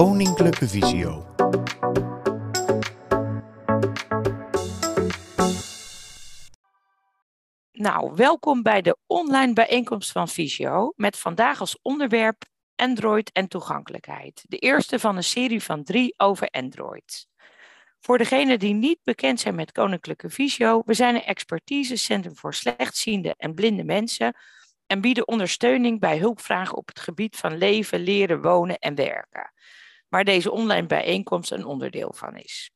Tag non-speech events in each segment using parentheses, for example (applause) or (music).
Koninklijke Visio. Nou, welkom bij de online bijeenkomst van Visio met vandaag als onderwerp Android en toegankelijkheid. De eerste van een serie van drie over Android. Voor degenen die niet bekend zijn met Koninklijke Visio, we zijn een expertisecentrum voor slechtziende en blinde mensen en bieden ondersteuning bij hulpvragen op het gebied van leven, leren, wonen en werken, waar deze online bijeenkomst een onderdeel van is.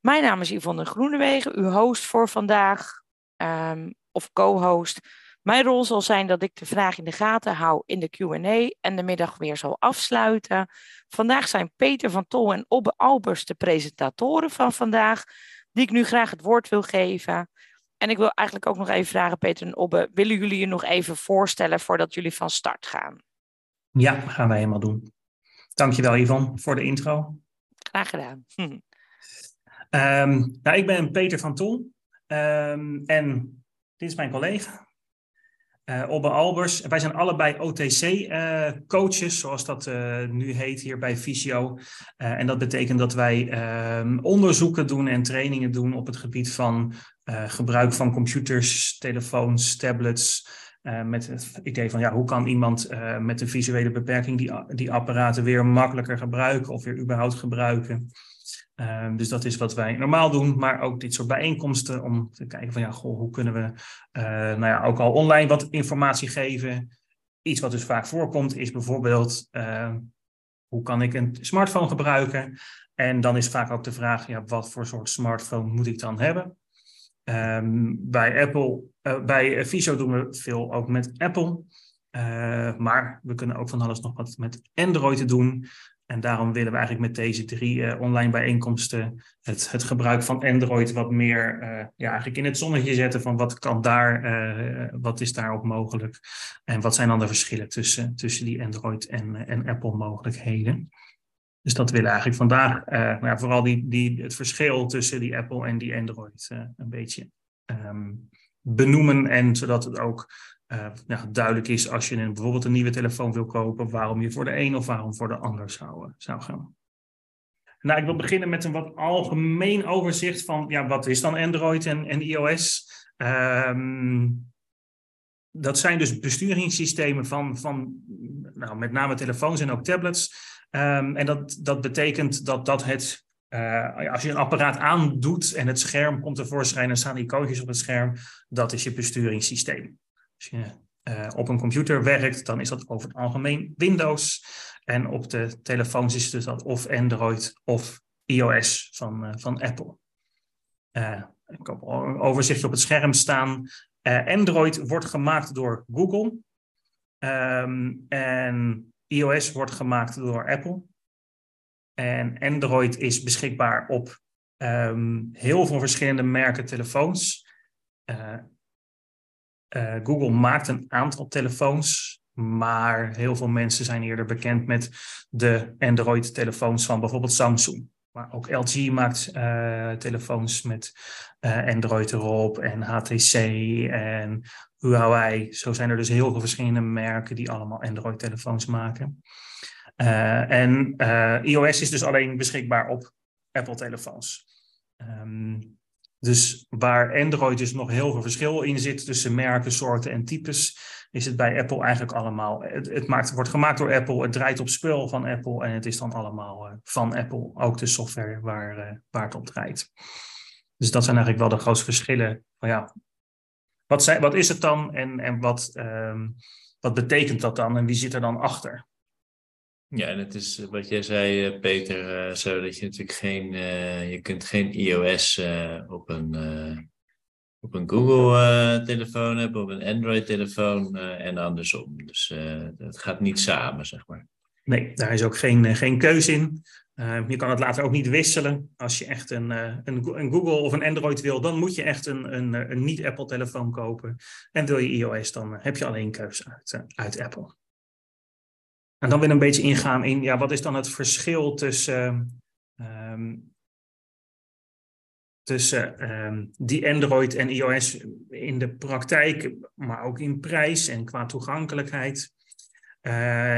Mijn naam is Yvonne Groenewegen, uw host voor vandaag, um, of co-host. Mijn rol zal zijn dat ik de vraag in de gaten hou in de QA en de middag weer zal afsluiten. Vandaag zijn Peter van Tol en Obbe Albers de presentatoren van vandaag, die ik nu graag het woord wil geven. En ik wil eigenlijk ook nog even vragen, Peter en Obbe, willen jullie je nog even voorstellen voordat jullie van start gaan? Ja, gaan wij helemaal doen. Dankjewel Yvonne voor de intro. Graag gedaan. um, nou, ik ben Peter van Tol um, en dit is mijn collega. Uh, Obbe Albers. Wij zijn allebei OTC-coaches, uh, zoals dat uh, nu heet hier bij Visio. en dat betekent dat wij ehm, onderzoeken doen en trainingen doen op het gebied van gebruik van computers, telefoons, tablets. Met het idee van ja, hoe kan iemand met een visuele beperking die, die apparaten weer makkelijker gebruiken of weer überhaupt gebruiken. Um, dus dat is wat wij normaal doen, maar ook dit soort bijeenkomsten om te kijken van ja, goh, hoe kunnen we uh, nou ja, ook al online wat informatie geven. Iets wat dus vaak voorkomt is bijvoorbeeld uh, hoe kan ik een smartphone gebruiken? En dan is vaak ook de vraag, ja, wat voor soort smartphone moet ik dan hebben? Um, bij Apple, uh, bij Visio doen we veel ook met Apple. maar we kunnen ook van alles nog wat met Android doen. En daarom willen we eigenlijk met deze drie online bijeenkomsten het, het gebruik van Android wat meer ja, eigenlijk in het zonnetje zetten van wat kan daar, uh, wat is daarop mogelijk en wat zijn dan de verschillen tussen, tussen die Android en, en Apple mogelijkheden. Dus dat willen eigenlijk vandaag, ja, vooral die, die, het verschil tussen die Apple en die Android een beetje um, benoemen en zodat het ook ja, duidelijk is als je een, bijvoorbeeld een nieuwe telefoon wil kopen, waarom je voor de een of waarom voor de ander zou, zou gaan. Nou, ik wil beginnen met een wat algemeen overzicht van ja, wat is dan Android en, en iOS. Um, dat zijn dus besturingssystemen van, van nou, met name telefoons en ook tablets. Um, en dat, dat betekent dat dat het uh, als je een apparaat aandoet en het scherm komt tevoorschijn en staan icoontjes op het scherm, dat is je besturingssysteem. Als je uh, op een computer werkt, dan is dat over het algemeen Windows. En op de telefoons is dus dat of Android of iOS van, uh, van Apple. Ik heb een overzichtje op het scherm staan. Android wordt gemaakt door Google. Um, en iOS wordt gemaakt door Apple. En Android is beschikbaar op um, heel veel verschillende merken telefoons. Uh, Google maakt een aantal telefoons, maar heel veel mensen zijn eerder bekend met de Android-telefoons van bijvoorbeeld Samsung. Maar ook LG maakt uh, telefoons met Android erop en HTC en Huawei. Zo zijn er dus heel veel verschillende merken die allemaal Android-telefoons maken. en iOS is dus alleen beschikbaar op Apple-telefoons. Um, dus waar Android dus nog heel veel verschil in zit tussen merken, soorten en types, is het bij Apple eigenlijk allemaal. Het, wordt gemaakt door Apple, het draait op spul van Apple en het is dan allemaal uh, van Apple, ook de software waar, waar het op draait. Dus dat zijn eigenlijk wel de grootste verschillen. Ja, wat, zijn, wat is het dan en, en wat, um, wat betekent dat dan en wie zit er dan achter? Ja, en het is wat jij zei, eh, Peter, uh, zo dat je natuurlijk geen, uh, je kunt geen iOS uh, op een, op een Google-telefoon hebben, op een Android-telefoon en andersom. Dus het gaat niet samen, zeg maar. Nee, daar is ook geen, geen keuze in. Je kan het later ook niet wisselen. Als je echt een, een, een, Google of een Android wil, dan moet je echt een, een, een niet-Apple-telefoon kopen. En wil je iOS, dan heb je alleen keuze uit, uit Apple. En dan wil ik een beetje ingaan in, ja, wat is dan het verschil tussen, um, tussen um, die Android en iOS in de praktijk, maar ook in prijs en qua toegankelijkheid.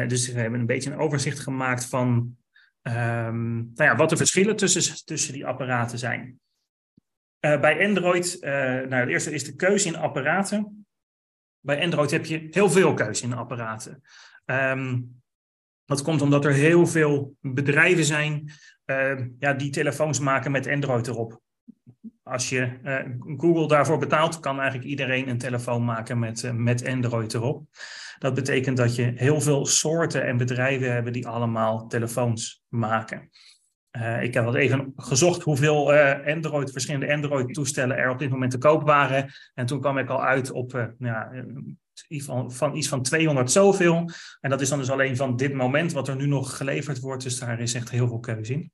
Dus we hebben een beetje een overzicht gemaakt van Ehm, nou ja, wat de verschillen tussen, tussen die apparaten zijn. Uh, bij Android, uh, nou, het eerste is de keuze in apparaten. Bij Android heb je heel veel keuze in apparaten. Um, dat komt omdat er heel veel bedrijven zijn uh, ja, die telefoons maken met Android erop. Als je uh, Google daarvoor betaalt, kan eigenlijk iedereen een telefoon maken met, met Android erop. Dat betekent dat je heel veel soorten en bedrijven hebben die allemaal telefoons maken. Uh, ik heb wat even gezocht hoeveel uh, Android, verschillende Android-toestellen er op dit moment te koop waren. En toen kwam ik al uit op uh, ja, van, iets van 200 zoveel. En dat is dan dus alleen van dit moment wat er nu nog geleverd wordt. Dus daar is echt heel veel keuze in.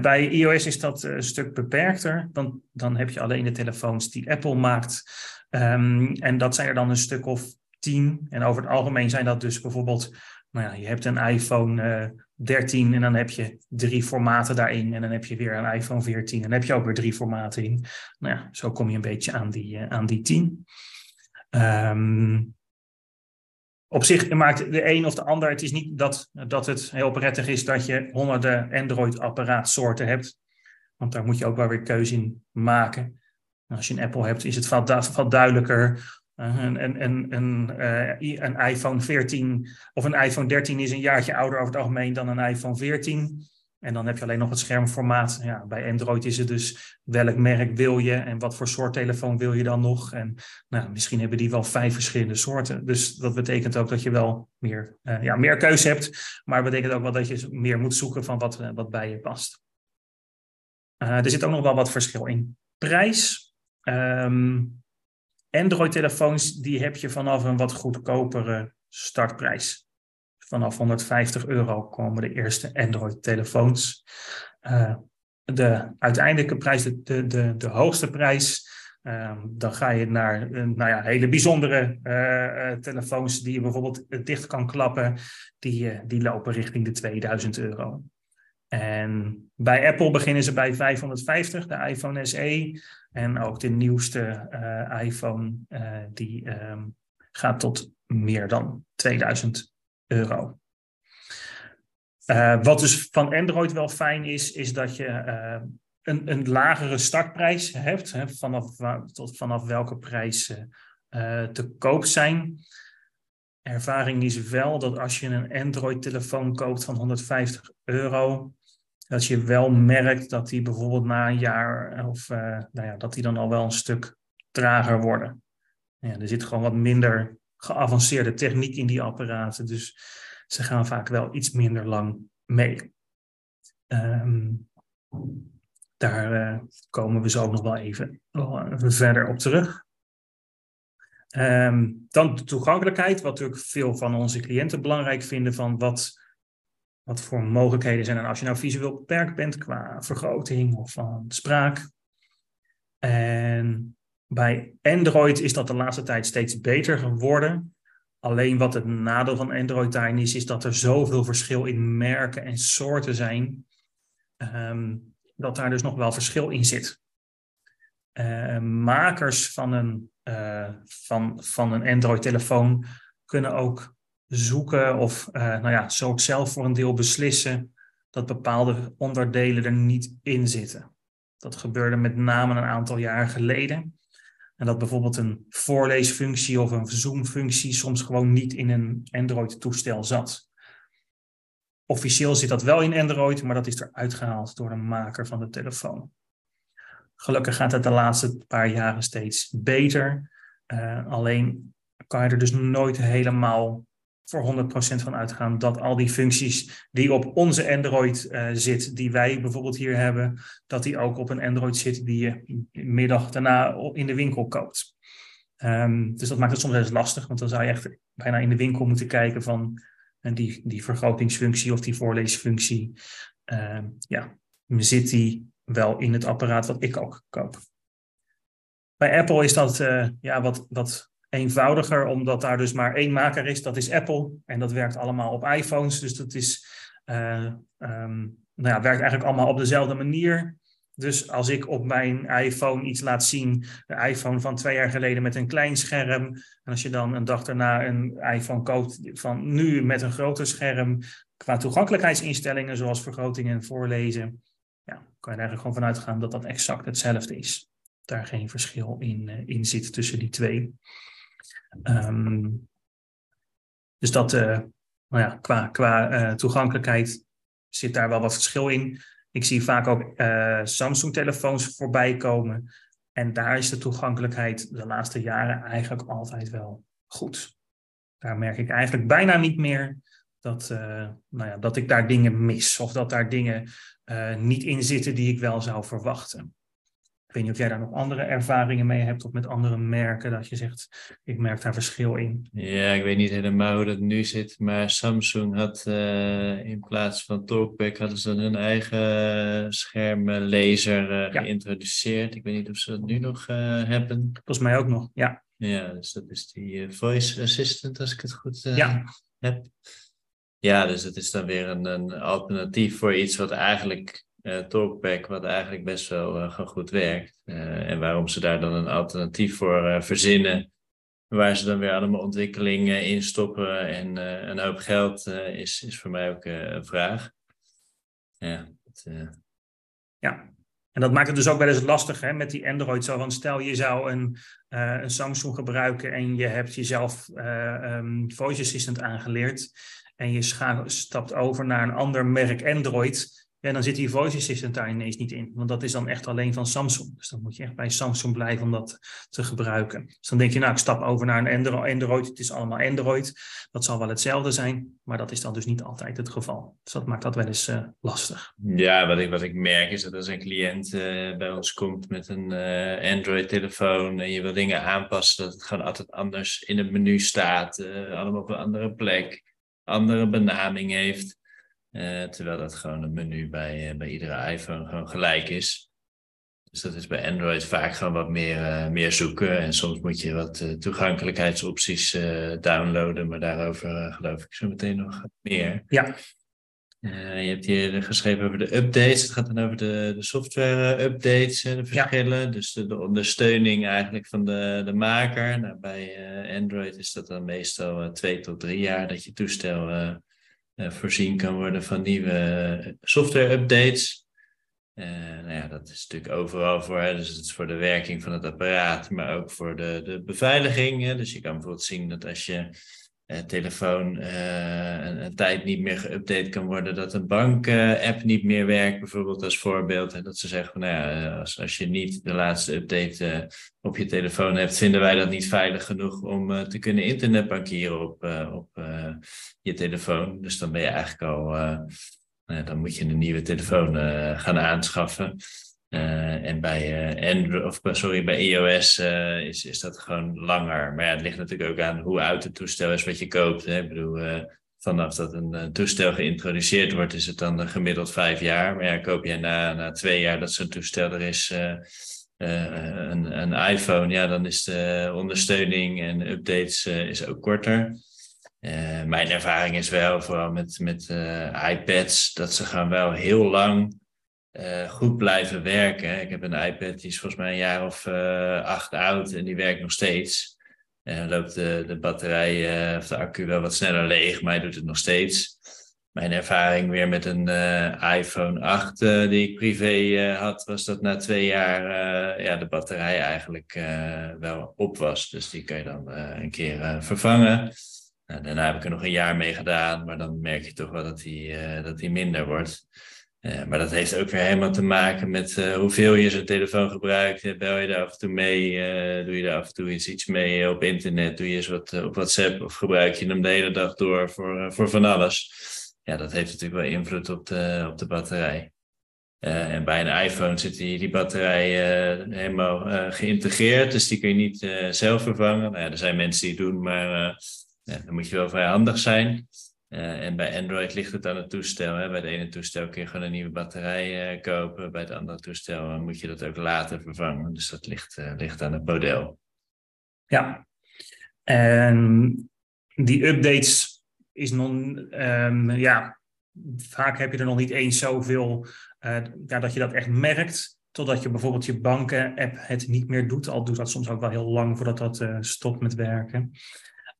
bij iOS is dat een stuk beperkter. Dan, dan heb je alleen de telefoons die Apple maakt. Um, en dat zijn er dan een stuk of 10. En over het algemeen zijn dat dus bijvoorbeeld, nou ja, je hebt een iPhone 13 en dan heb je drie formaten daarin. En dan heb je weer een iPhone 14 en dan heb je ook weer drie formaten in. Nou ja, zo kom je een beetje aan die, uh, aan die 10. Um, op zich maakt de een of de ander, het is niet dat, dat het heel prettig is dat je honderden Android-apparaatsoorten hebt. Want daar moet je ook wel weer keuze in maken. Als je een Apple hebt, is het wat, wat duidelijker een, een, een, iPhone 14 of een iPhone 13 is een jaartje ouder over het algemeen dan een iPhone 14. En dan heb je alleen nog het schermformaat. Ja, bij Android is het dus welk merk wil je en wat voor soort telefoon wil je dan nog. En nou, misschien hebben die wel vijf verschillende soorten. Dus dat betekent ook dat je wel meer, uh, ja, meer keuze hebt. Maar het betekent ook wel dat je meer moet zoeken van wat, uh, wat bij je past. er zit ook nog wel wat verschil in prijs. Um, Android-telefoons, die heb je vanaf een wat goedkopere startprijs. Vanaf 150 euro komen de eerste Android-telefoons. Uh, de uiteindelijke prijs, de, de, de, hoogste prijs, uh, dan ga je naar uh, nou ja, hele bijzondere uh, telefoons die je bijvoorbeeld dicht kan klappen. Die, die lopen richting de 2000 euro. En bij Apple beginnen ze bij 550, de iPhone SE. En ook de nieuwste uh, iPhone, uh, die um, gaat tot meer dan 2000 euro. Uh, wat dus van Android wel fijn is, is dat je een, een lagere startprijs hebt. Hè, vanaf, tot vanaf welke prijzen te koop zijn. Ervaring is wel dat als je een Android-telefoon koopt van 150 euro, dat je wel merkt dat die bijvoorbeeld na een jaar of uh, nou ja, dat die dan al wel een stuk trager worden. Ja, er zit gewoon wat minder geavanceerde techniek in die apparaten, dus ze gaan vaak wel iets minder lang mee. Um, daar uh, komen we zo nog wel even, verder op terug. Um, dan de toegankelijkheid, wat natuurlijk veel van onze cliënten belangrijk vinden van wat wat voor mogelijkheden zijn er als je nou visueel beperkt bent qua vergroting of van spraak. En bij Android is dat de laatste tijd steeds beter geworden. Alleen wat het nadeel van Android daarin is, is dat er zoveel verschil in merken en soorten zijn, um, dat daar dus nog wel verschil in zit. Uh, makers van een, uh, van, van een Android-telefoon kunnen ook zoeken of uh, nou ja, zo zelf voor een deel beslissen dat bepaalde onderdelen er niet in zitten. Dat gebeurde met name een aantal jaar geleden. En dat bijvoorbeeld een voorleesfunctie of een zoomfunctie soms gewoon niet in een Android-toestel zat. Officieel zit dat wel in Android, maar dat is eruit gehaald door de maker van de telefoon. Gelukkig gaat het de laatste paar jaren steeds beter. Uh, alleen kan je er dus nooit helemaal voor 100% van uitgaan dat al die functies die op onze Android uh, zit, die wij bijvoorbeeld hier hebben, dat die ook op een Android zit die je middag daarna in de winkel koopt. Um, dus dat maakt het soms eens lastig, want dan zou je echt bijna in de winkel moeten kijken van en die, die vergrotingsfunctie of die voorleesfunctie. Uh, ja, zit die wel in het apparaat wat ik ook koop. Bij Apple is dat uh, ja, wat, wat eenvoudiger, omdat daar dus maar één maker is, dat is Apple. En dat werkt allemaal op iPhones. Dus dat is, uh, um, nou ja, werkt eigenlijk allemaal op dezelfde manier. Dus als ik op mijn iPhone iets laat zien, de iPhone van twee jaar geleden met een klein scherm, en als je dan een dag daarna een iPhone koopt van nu met een groter scherm, qua toegankelijkheidsinstellingen zoals vergroting en voorlezen, ja, kan je er eigenlijk gewoon vanuit gaan dat dat exact hetzelfde is. Daar geen verschil in, uh, in zit tussen die twee. Um, dus dat, uh, nou ja, qua, qua uh, toegankelijkheid zit daar wel wat verschil in. Ik zie vaak ook uh, Samsung-telefoons voorbij komen. En daar is de toegankelijkheid de laatste jaren eigenlijk altijd wel goed. Daar merk ik eigenlijk bijna niet meer dat, nou ja, dat ik daar dingen mis. Of dat daar dingen niet in zitten die ik wel zou verwachten. Ik weet niet of jij daar nog andere ervaringen mee hebt of met andere merken, dat je zegt, ik merk daar verschil in. Ja, ik weet niet helemaal hoe dat nu zit, maar Samsung had uh, in plaats van TalkBack hadden ze hun eigen schermlezer uh, ja. geïntroduceerd. Ik weet niet of ze dat nu nog uh, hebben. Volgens mij ook nog, ja. Ja, dus dat is die voice assistant, als ik het goed ja. heb. Ja, dus het is dan weer een, een alternatief voor iets wat eigenlijk uh, Talkback, wat eigenlijk best wel uh, goed werkt. Uh, en waarom ze daar dan een alternatief voor verzinnen, waar ze dan weer allemaal ontwikkelingen in stoppen en een hoop geld, is, is voor mij ook een vraag. Ja, het, ja, en dat maakt het dus ook wel eens lastig hè, met die Android. Zo stel je zou een, een Samsung gebruiken en je hebt jezelf um, voice assistant aangeleerd en je stapt over naar een ander merk Android, ja, dan zit die voice assistant daar ineens niet in. Want dat is dan echt alleen van Samsung. Dus dan moet je echt bij Samsung blijven om dat te gebruiken. Dus dan denk je, nou, ik stap over naar een Android. Het is allemaal Android. Dat zal wel hetzelfde zijn, maar dat is dan dus niet altijd het geval. Dus dat maakt dat wel eens uh, lastig. Ja, wat ik, wat ik merk is dat als een cliënt uh, bij ons komt met een uh, Android-telefoon en je wil dingen aanpassen, dat het gewoon altijd anders in het menu staat. allemaal op een andere plek, andere benaming heeft. Uh, terwijl dat gewoon het menu bij, uh, bij iedere iPhone gewoon gelijk is. Dus dat is bij Android vaak gewoon wat meer, uh, meer zoeken. En soms moet je wat toegankelijkheidsopties downloaden, maar daarover geloof ik zo meteen nog meer. Ja. je hebt hier geschreven over de updates. Het gaat dan over de, de software updates en de verschillen. Ja. Dus de, de, ondersteuning eigenlijk van de, de maker. Nou, bij Android is dat dan meestal twee tot drie jaar dat je toestel voorzien kan worden van nieuwe software-updates. Uh, nou ja, dat is natuurlijk overal voor. Hè? Dus het voor de werking van het apparaat, maar ook voor de, de beveiliging. Hè? Dus je kan bijvoorbeeld zien dat als je telefoon uh, een, tijd niet meer geüpdate kan worden, dat een bank-app niet meer werkt, bijvoorbeeld als voorbeeld. En dat ze zeggen van, nou ja, als, als je niet de laatste update op je telefoon hebt, vinden wij dat niet veilig genoeg om te kunnen internetbankieren op, op je telefoon. Dus dan ben je eigenlijk al, nou dan moet je een nieuwe telefoon gaan aanschaffen. Uh, en bij, uh, Android, of sorry, bij iOS uh, is, is dat gewoon langer. Maar ja, het ligt natuurlijk ook aan hoe oud het toestel is wat je koopt. Hè? Ik bedoel, vanaf dat een toestel geïntroduceerd wordt, is het dan gemiddeld vijf jaar. Maar ja, koop jij na, na twee jaar dat zo'n toestel er is, een, een iPhone, ja, dan is de ondersteuning en updates is ook korter. mijn ervaring is wel, vooral met, met iPads, dat ze gaan wel heel lang uh, goed blijven werken. Ik heb een iPad, die is volgens mij een jaar of uh, acht oud en die werkt nog steeds. En loopt de, de batterij uh, of de accu wel wat sneller leeg, maar hij doet het nog steeds. Mijn ervaring weer met een iPhone 8 die ik privé had, was dat na twee jaar ja, de batterij eigenlijk wel op was. Dus die kan je dan een keer vervangen. Nou, daarna heb ik er nog een jaar mee gedaan, maar dan merk je toch wel dat die, dat die minder wordt. Uh, maar dat heeft ook weer helemaal te maken met uh, hoeveel je zo'n telefoon gebruikt. Bel je er af en toe mee? Doe je er af en toe iets, iets mee op internet? Doe je eens wat op WhatsApp? Of gebruik je hem de hele dag door voor, voor van alles? Ja, dat heeft natuurlijk wel invloed op de, op de batterij. en bij een iPhone zit die, die batterij helemaal geïntegreerd. Dus die kun je niet zelf vervangen. Nou ja, er zijn mensen die het doen, maar dan moet je wel vrij handig zijn. Uh, en bij Android ligt het aan het toestel. Hè? Bij het ene toestel kun je gewoon een nieuwe batterij uh, kopen. Bij het andere toestel uh, moet je dat ook later vervangen. Dus dat ligt, ligt aan het model. Ja, en die updates is nog, um, ja, vaak heb je er nog niet eens zoveel ja, dat je dat echt merkt. totdat je bijvoorbeeld je banken-app het niet meer doet. Al doet dat soms ook wel heel lang voordat dat stopt met werken.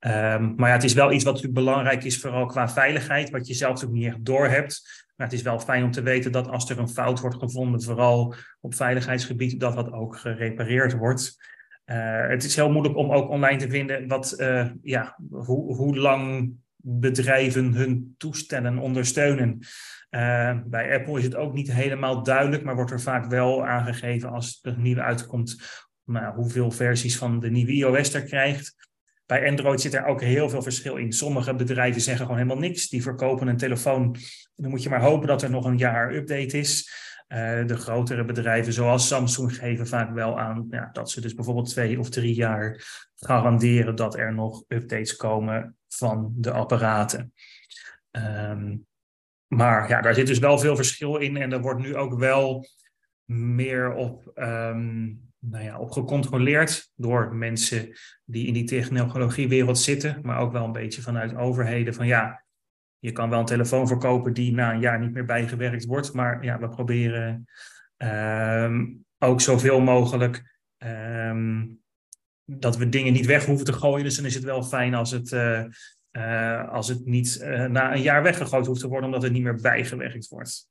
Um, maar ja, het is wel iets wat natuurlijk belangrijk is, vooral qua veiligheid, wat je zelf natuurlijk niet echt doorhebt. Maar het is wel fijn om te weten dat als er een fout wordt gevonden, vooral op veiligheidsgebied, dat dat ook gerepareerd wordt. Uh, het is heel moeilijk om ook online te vinden wat, uh, ja, hoe, hoe lang bedrijven hun toestellen ondersteunen. Uh, bij Apple is het ook niet helemaal duidelijk, maar wordt er vaak wel aangegeven als er nieuwe uitkomt, nou, hoeveel versies van de nieuwe iOS er krijgt. Bij Android zit er ook heel veel verschil in. Sommige bedrijven zeggen gewoon helemaal niks. Die verkopen een telefoon. Dan moet je maar hopen dat er nog een jaar update is. Uh, de grotere bedrijven zoals Samsung geven vaak wel aan ja, dat ze dus bijvoorbeeld twee of drie jaar garanderen dat er nog updates komen van de apparaten. Um, maar ja, daar zit dus wel veel verschil in en er wordt nu ook wel meer op um, nou ja, op gecontroleerd door mensen die in die technologiewereld zitten, maar ook wel een beetje vanuit overheden van ja, je kan wel een telefoon verkopen die na een jaar niet meer bijgewerkt wordt, maar ja, we proberen um, ook zoveel mogelijk um, dat we dingen niet weg hoeven te gooien. Dus dan is het wel fijn als het, uh, uh, als het niet uh, na een jaar weggegooid hoeft te worden, omdat het niet meer bijgewerkt wordt.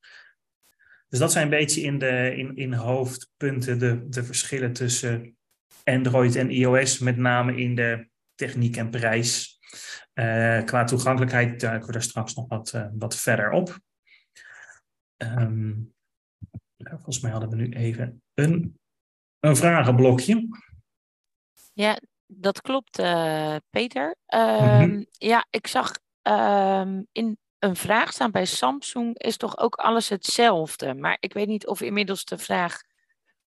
Dus dat zijn een beetje in, de, in, in hoofdpunten de, de verschillen tussen Android en iOS, met name in de techniek en prijs. Uh, qua toegankelijkheid duiken we daar straks nog wat, uh, wat verder op. Um, volgens mij hadden we nu even een, een vragenblokje. Ja, dat klopt, uh, Peter. Mm -hmm. Ja, ik zag um, in een vraag staan bij Samsung is toch ook alles hetzelfde. Maar ik weet niet of inmiddels de vraag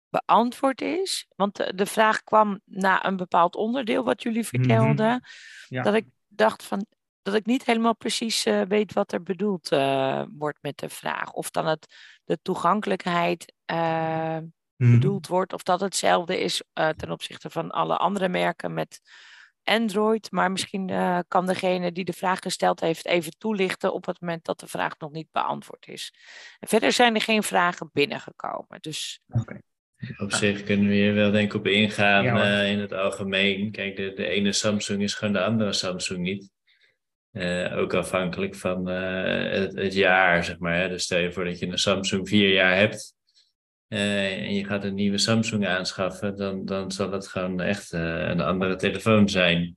beantwoord is. Want de, de vraag kwam na een bepaald onderdeel wat jullie vertelden. Mm -hmm. ja. Dat ik dacht van dat ik niet helemaal precies uh, weet wat er bedoeld uh, wordt met de vraag. Of dan het, de toegankelijkheid uh, mm -hmm. bedoeld wordt. Of dat hetzelfde is ten opzichte van alle andere merken met Android, maar misschien uh, kan degene die de vraag gesteld heeft even toelichten op het moment dat de vraag nog niet beantwoord is. En verder zijn er geen vragen binnengekomen. Dus... Okay. Op zich kunnen we hier wel denk ik op ingaan ja, uh, in het algemeen. Kijk, de, de ene Samsung is gewoon de andere Samsung niet. Uh, ook afhankelijk van het, het, jaar, zeg maar. Hè. Dus stel je voor dat je een Samsung vier jaar hebt. Uh, en je gaat een nieuwe Samsung aanschaffen, dan, dan zal het gewoon echt uh, een andere telefoon zijn.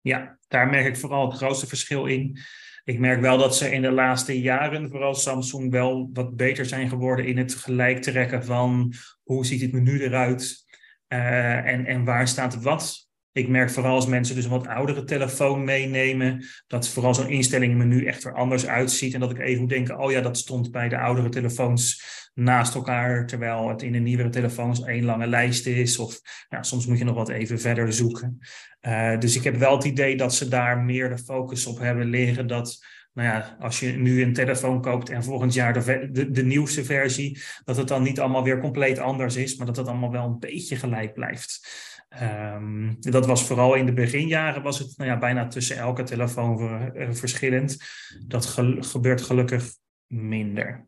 Ja, daar merk ik vooral het grootste verschil in. Ik merk wel dat ze in de laatste jaren, vooral Samsung, wel wat beter zijn geworden in het gelijk trekken van hoe ziet het menu eruit uh, en, en waar staat wat. Ik merk vooral als mensen dus een wat oudere telefoon meenemen, dat vooral zo'n instellingenmenu echt er anders uitziet. En dat ik even moet denken, oh ja, dat stond bij de oudere telefoons naast elkaar, terwijl het in de nieuwere telefoons één lange lijst is. Of ja, soms moet je nog wat even verder zoeken. Uh, dus ik heb wel het idee dat ze daar meer de focus op hebben liggen. Dat, nou ja, als je nu een telefoon koopt en volgend jaar de, de nieuwste versie, dat het dan niet allemaal weer compleet anders is, maar dat het allemaal wel een beetje gelijk blijft. Um, dat was vooral in de beginjaren was het nou ja, bijna tussen elke telefoon ver, uh, verschillend. Dat ge gebeurt gelukkig minder.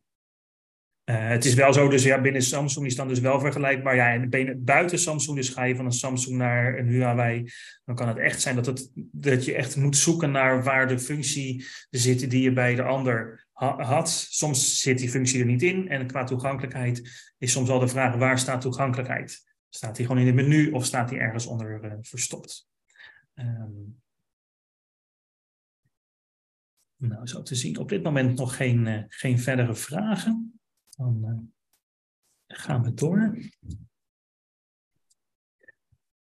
Uh, het is wel zo, dus ja, binnen Samsung is dan dus wel vergelijkbaar. Ja, en buiten Samsung, dus ga je van een Samsung naar een Huawei, dan kan het echt zijn dat, het, dat je echt moet zoeken naar waar de functie zit die je bij de ander ha had. Soms zit die functie er niet in en qua toegankelijkheid is soms al de vraag waar staat toegankelijkheid? Staat die gewoon in het menu of staat die ergens onder uh, verstopt? Um, nou, zo te zien. Op dit moment nog geen, uh, geen verdere vragen. Dan uh, gaan we door.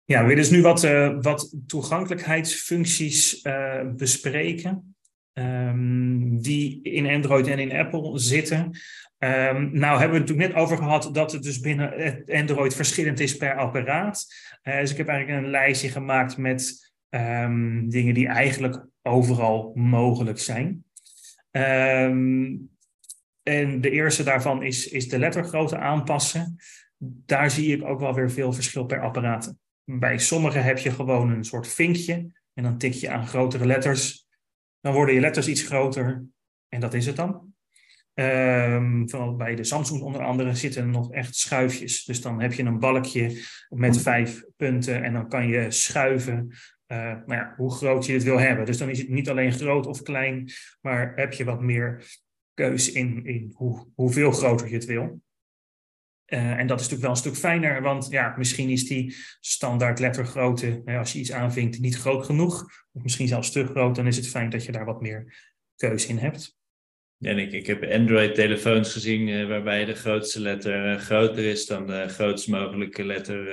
Ja, we willen dus nu wat, wat toegankelijkheidsfuncties bespreken. Um, die in Android en in Apple zitten. Um, nou hebben we het natuurlijk net over gehad dat het dus binnen Android verschillend is per apparaat. Uh, dus ik heb eigenlijk een lijstje gemaakt met um, dingen die eigenlijk overal mogelijk zijn. Um, en de eerste daarvan is, is de lettergrootte aanpassen. Daar zie ik ook wel weer veel verschil per apparaat. Bij sommige heb je gewoon een soort vinkje en dan tik je aan grotere letters. Dan worden je letters iets groter en dat is het dan. Um, vooral bij de Samsung onder andere zitten nog echt schuifjes. Dus dan heb je een balkje met vijf punten en dan kan je schuiven uh, nou ja, hoe groot je het wil hebben. Dus dan is het niet alleen groot of klein, maar heb je wat meer keus in, in hoe, hoeveel groter je het wil. Uh, en dat is natuurlijk wel een stuk fijner, want ja, misschien is die standaard lettergrootte, als je iets aanvinkt, niet groot genoeg. Of misschien zelfs te groot, dan is het fijn dat je daar wat meer keus in hebt. Ja, ik, ik heb Android-telefoons gezien uh, waarbij de grootste letter uh, groter is dan de grootst mogelijke letter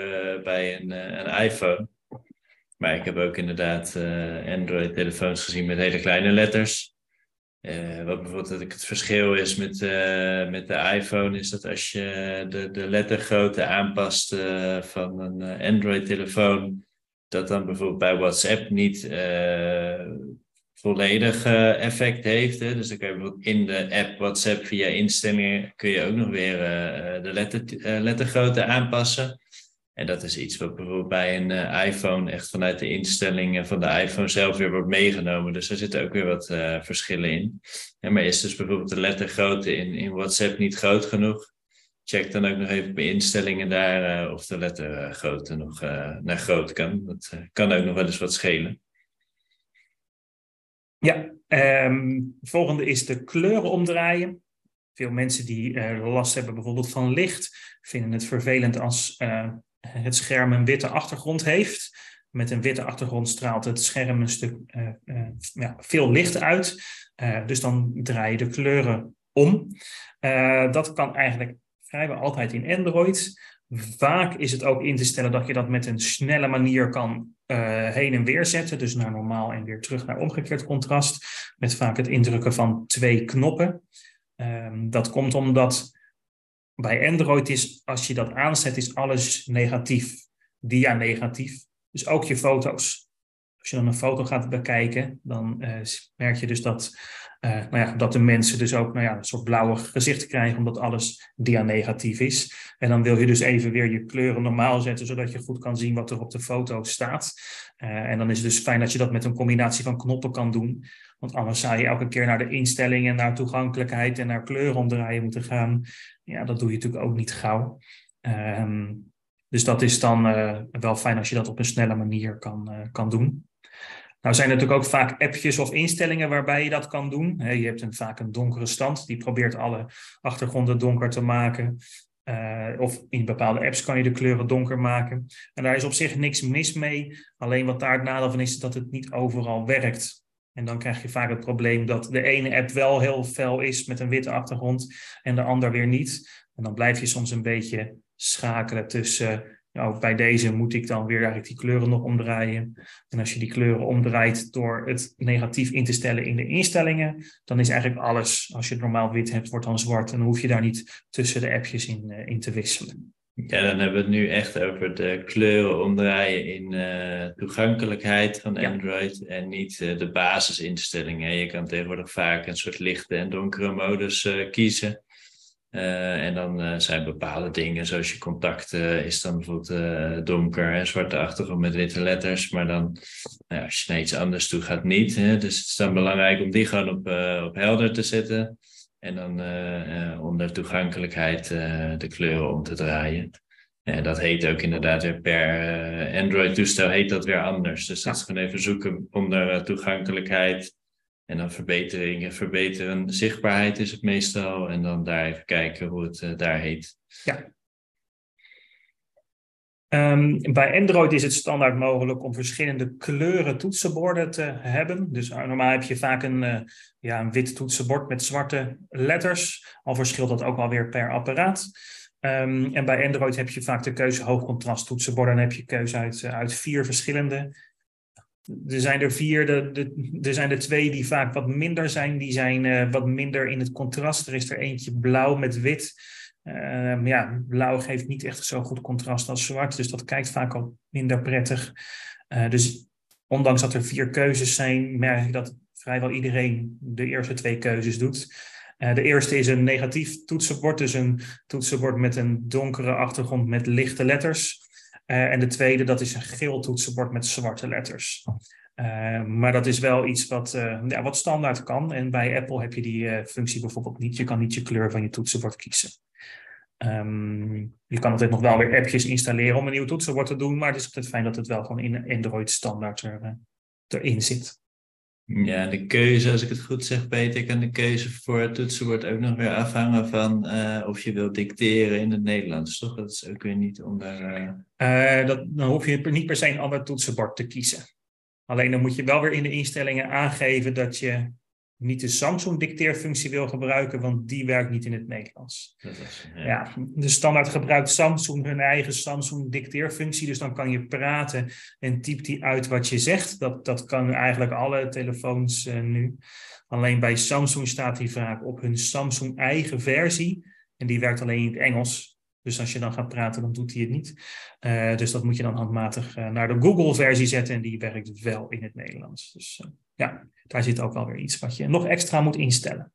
bij een, een iPhone. Maar ik heb ook inderdaad Android-telefoons gezien met hele kleine letters. Wat bijvoorbeeld het verschil is met, met de iPhone, is dat als je de, de lettergrootte aanpast van een Android-telefoon, dat dan bijvoorbeeld bij WhatsApp niet volledig effect heeft. Hè? Dus dan kun je bijvoorbeeld in de app WhatsApp via instellingen kun je ook nog weer de letter, lettergrootte aanpassen. En dat is iets wat bijvoorbeeld bij een iPhone echt vanuit de instellingen van de iPhone zelf weer wordt meegenomen. Dus er zitten ook weer wat verschillen in. Maar is dus bijvoorbeeld de lettergrootte in, in WhatsApp niet groot genoeg? Check dan ook nog even bij instellingen daar of de lettergrootte nog naar groot kan. Dat kan ook nog wel eens wat schelen. Ja, um, volgende is de kleuren omdraaien. Veel mensen die last hebben bijvoorbeeld van licht, vinden het vervelend als het scherm een witte achtergrond heeft. Met een witte achtergrond straalt het scherm een stuk uh, ja, veel licht uit. Dus dan draai je de kleuren om. dat kan eigenlijk vrijwel altijd in Android. Vaak is het ook in te stellen dat je dat met een snelle manier kan heen en weer zetten. Dus naar normaal en weer terug naar omgekeerd contrast. Met vaak het indrukken van twee knoppen. Ehm, dat komt omdat bij Android is, als je dat aanzet, is alles negatief. Dia negatief. Dus ook je foto's. Als je dan een foto gaat bekijken, dan uh, merk je dus dat, nou ja, dat de mensen dus ook nou ja, een soort blauwe gezicht krijgen, omdat alles dia negatief is. En dan wil je dus even weer je kleuren normaal zetten, zodat je goed kan zien wat er op de foto staat. Uh, en dan is het dus fijn dat je dat met een combinatie van knoppen kan doen. Want anders zou je elke keer naar de instellingen, naar toegankelijkheid en naar kleuren omdraaien moeten gaan. Ja, dat doe je natuurlijk ook niet gauw. Um, dus dat is dan uh, wel fijn als je dat op een snelle manier kan, kan doen. Nou zijn er natuurlijk ook vaak appjes of instellingen waarbij je dat kan doen. je hebt een, vaak een donkere stand, die probeert alle achtergronden donker te maken. Uh, of in bepaalde apps kan je de kleuren donker maken. En daar is op zich niks mis mee. Alleen wat daar het nadeel van is, dat het niet overal werkt. En dan krijg je vaak het probleem dat de ene app wel heel fel is met een witte achtergrond en de ander weer niet. En dan blijf je soms een beetje schakelen tussen, nou, bij deze moet ik dan weer eigenlijk die kleuren nog omdraaien. En als je die kleuren omdraait door het negatief in te stellen in de instellingen, dan is eigenlijk alles, als je het normaal wit hebt, wordt dan zwart. En dan hoef je daar niet tussen de appjes in, uh, in te wisselen. Ja, dan hebben we het nu echt over de kleuren omdraaien in uh, toegankelijkheid van Android ja. en niet uh, de basisinstellingen. Je kan tegenwoordig vaak een soort lichte en donkere modus uh, kiezen. En dan zijn bepaalde dingen, zoals je contact is dan bijvoorbeeld donker en zwarte achtergrond met witte letters. Maar dan, nou, als je naar iets anders toe gaat, niet. Hè? Dus het is dan belangrijk om die gewoon op, op helder te zetten. En dan onder toegankelijkheid de kleuren om te draaien. En dat heet ook inderdaad per Android-toestel heet dat weer anders. Dus dat is gewoon even zoeken onder toegankelijkheid. En dan verbeteringen, verbeteren. Zichtbaarheid is het meestal. En dan daar even kijken hoe het daar heet. Ja, Um, bij Android is het standaard mogelijk om verschillende kleuren toetsenborden te hebben. Dus uh, normaal heb je vaak een, uh, ja, een wit toetsenbord met zwarte letters. Al verschilt dat ook alweer per apparaat. Um, en bij Android heb je vaak de keuze hoogcontrast toetsenborden. Dan heb je keuze uit, uit vier verschillende. Er zijn er vier, de, de, er zijn er twee die vaak wat minder zijn. Die zijn wat minder in het contrast. Er is er eentje blauw met wit. Uh, ja, blauw geeft niet echt zo goed contrast als zwart, dus dat kijkt vaak al minder prettig. Uh, dus ondanks dat er vier keuzes zijn, merk ik dat vrijwel iedereen de eerste twee keuzes doet. De eerste is een negatief toetsenbord, dus een toetsenbord met een donkere achtergrond met lichte letters. En de tweede, dat is een geel toetsenbord met zwarte letters. maar dat is wel iets wat, ja, wat standaard kan. En bij Apple heb je die functie bijvoorbeeld niet. Je kan niet je kleur van je toetsenbord kiezen. Ehm, je kan altijd nog wel weer appjes installeren om een nieuw toetsenbord te doen, maar het is altijd fijn dat het wel gewoon in Android standaard er, erin zit. Ja, de keuze, als ik het goed zeg, Peter, kan de keuze voor het toetsenbord ook nog weer afhangen van uh, of je wilt dicteren in het Nederlands, toch? Dat is ook weer niet onder. Uh... dat, dan hoef je niet per se een ander toetsenbord te kiezen. Alleen dan moet je wel weer in de instellingen aangeven dat je niet de Samsung dicteerfunctie wil gebruiken, want die werkt niet in het Nederlands. Is, ja. ja. de standaard gebruikt Samsung hun eigen Samsung dicteerfunctie, dus dan kan je praten en typt die uit wat je zegt. Dat, dat kan eigenlijk alle telefoons uh, nu. Alleen bij Samsung staat die vaak op hun Samsung eigen versie en die werkt alleen in het Engels. Dus als je dan gaat praten, dan doet hij het niet. Uh, dus dat moet je dan handmatig uh, naar de Google-versie zetten en die werkt wel in het Nederlands. Dus ja, daar zit ook wel weer iets wat je nog extra moet instellen.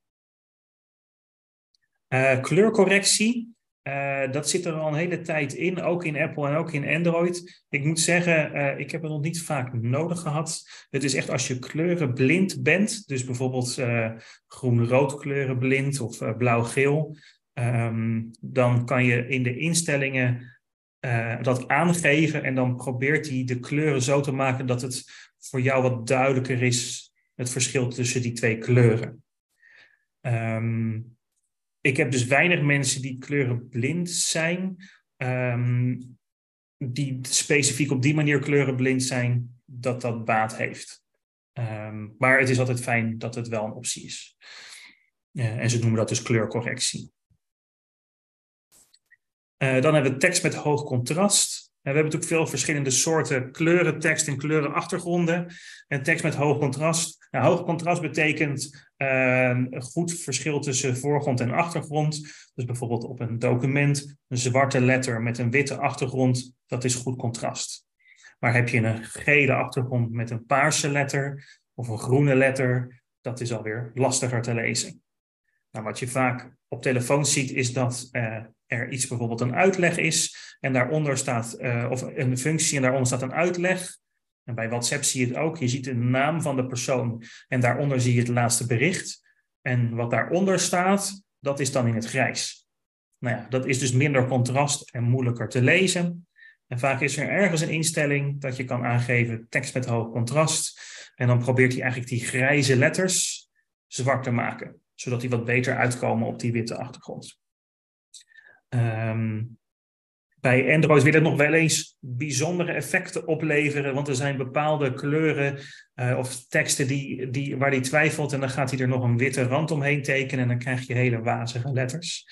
kleurcorrectie, dat zit er al een hele tijd in, ook in Apple en ook in Android. Ik moet zeggen, ik heb het nog niet vaak nodig gehad. Het is echt als je kleurenblind bent, dus bijvoorbeeld groen-rood kleurenblind of blauw-geel, Ehm, dan kan je in de instellingen dat aangeven en dan probeert hij de kleuren zo te maken dat het voor jou wat duidelijker is, het verschil tussen die twee kleuren. Um, ik heb dus weinig mensen die kleurenblind zijn, um, die specifiek op die manier kleurenblind zijn, dat dat baat heeft. maar het is altijd fijn dat het wel een optie is. Uh, en ze noemen dat dus kleurcorrectie. Uh, dan hebben we tekst met hoog contrast. En we hebben natuurlijk veel verschillende soorten kleuren, tekst en kleurenachtergronden. En tekst met hoog contrast. Nou, hoog contrast betekent uh, een goed verschil tussen voorgrond en achtergrond. Dus bijvoorbeeld op een document, een zwarte letter met een witte achtergrond, dat is goed contrast. Maar heb je een gele achtergrond met een paarse letter of een groene letter, dat is alweer lastiger te lezen. Nou, wat je vaak op telefoon ziet, is dat uh, er iets bijvoorbeeld een uitleg is en daaronder staat, uh, of een functie en daaronder staat een uitleg. En bij WhatsApp zie je het ook. Je ziet de naam van de persoon en daaronder zie je het laatste bericht. En wat daaronder staat, dat is dan in het grijs. Nou ja, dat is dus minder contrast en moeilijker te lezen. En vaak is er ergens een instelling dat je kan aangeven tekst met hoog contrast. En dan probeert hij eigenlijk die grijze letters zwart te maken, zodat die wat beter uitkomen op die witte achtergrond. Um, bij Android wil het nog wel eens bijzondere effecten opleveren, want er zijn bepaalde kleuren uh, of teksten die, die, waar hij twijfelt en dan gaat hij er nog een witte rand omheen tekenen en dan krijg je hele wazige letters.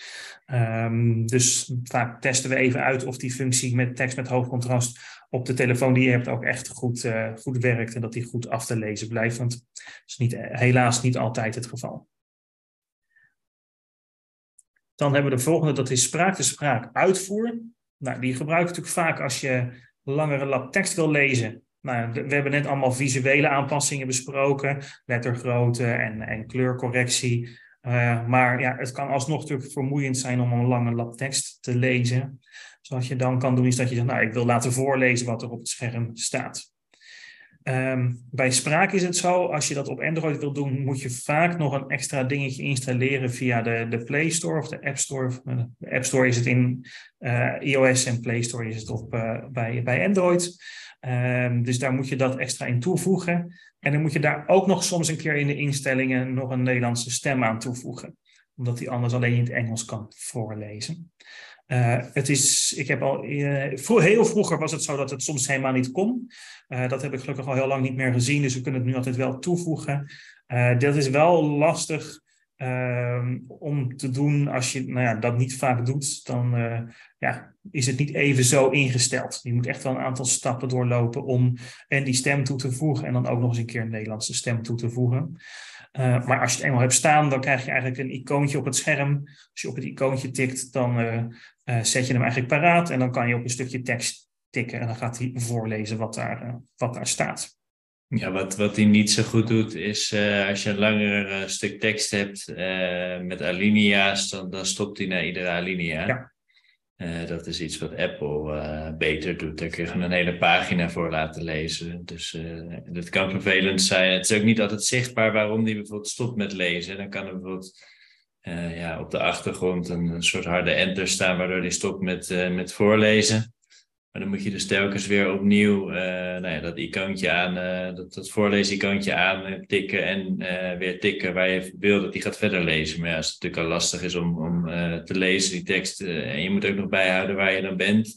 Um, dus vaak testen we even uit of die functie met tekst met hoog contrast op de telefoon die je hebt ook echt goed, uh, goed werkt en dat die goed af te lezen blijft, want dat is niet, helaas niet altijd het geval. Dan hebben we de volgende, dat is spraak-to-spraak uitvoer. Nou, die gebruik je natuurlijk vaak als je langere lab tekst wil lezen. Nou, we hebben net allemaal visuele aanpassingen besproken, lettergrootte en, en kleurcorrectie. Uh, maar ja, het kan alsnog natuurlijk vermoeiend zijn om een lange lab tekst te lezen. Zoals je dan kan doen, is dat je zegt, nou, ik wil laten voorlezen wat er op het scherm staat. Um, bij spraak is het zo, als je dat op Android wil doen, moet je vaak nog een extra dingetje installeren via de, de Play Store of de App Store. De App Store is het in uh, iOS en Play Store is het op, uh, bij, bij Android. Um, dus daar moet je dat extra in toevoegen. En dan moet je daar ook nog soms een keer in de instellingen nog een Nederlandse stem aan toevoegen. Omdat die anders alleen in het Engels kan voorlezen. Uh, het is, ik heb al, uh, heel vroeger was het zo dat het soms helemaal niet kon. Uh, dat heb ik gelukkig al heel lang niet meer gezien, dus we kunnen het nu altijd wel toevoegen. dat is wel lastig ehm, om te doen als je nou ja, dat niet vaak doet. Dan ja, is het niet even zo ingesteld. Je moet echt wel een aantal stappen doorlopen om en die stem toe te voegen en dan ook nog eens een keer een Nederlandse stem toe te voegen. Maar als je het eenmaal hebt staan, dan krijg je eigenlijk een icoontje op het scherm. Als je op het icoontje tikt, dan uh, zet je hem eigenlijk paraat en dan kan je op een stukje tekst tikken en dan gaat hij voorlezen wat daar, wat daar staat. Ja, wat, wat hij niet zo goed doet, is als je een langer stuk tekst hebt met alinea's, dan, dan stopt hij naar iedere alinea. Ja. Uh, dat is iets wat Apple uh, beter doet. Daar kun je gewoon een hele pagina voor laten lezen. Dus uh, dat kan vervelend zijn. Het is ook niet altijd zichtbaar waarom die bijvoorbeeld stopt met lezen. Dan kan er bijvoorbeeld ja, op de achtergrond een, soort harde enter staan, waardoor die stopt met, met voorlezen. Maar dan moet je dus telkens weer opnieuw uh, nou ja, dat icoontje aan, dat, dat voorleesicoontje aan tikken en weer tikken waar je wil dat die gaat verder lezen. Maar ja, als het natuurlijk al lastig is om, om te lezen, die tekst, en je moet ook nog bijhouden waar je dan bent,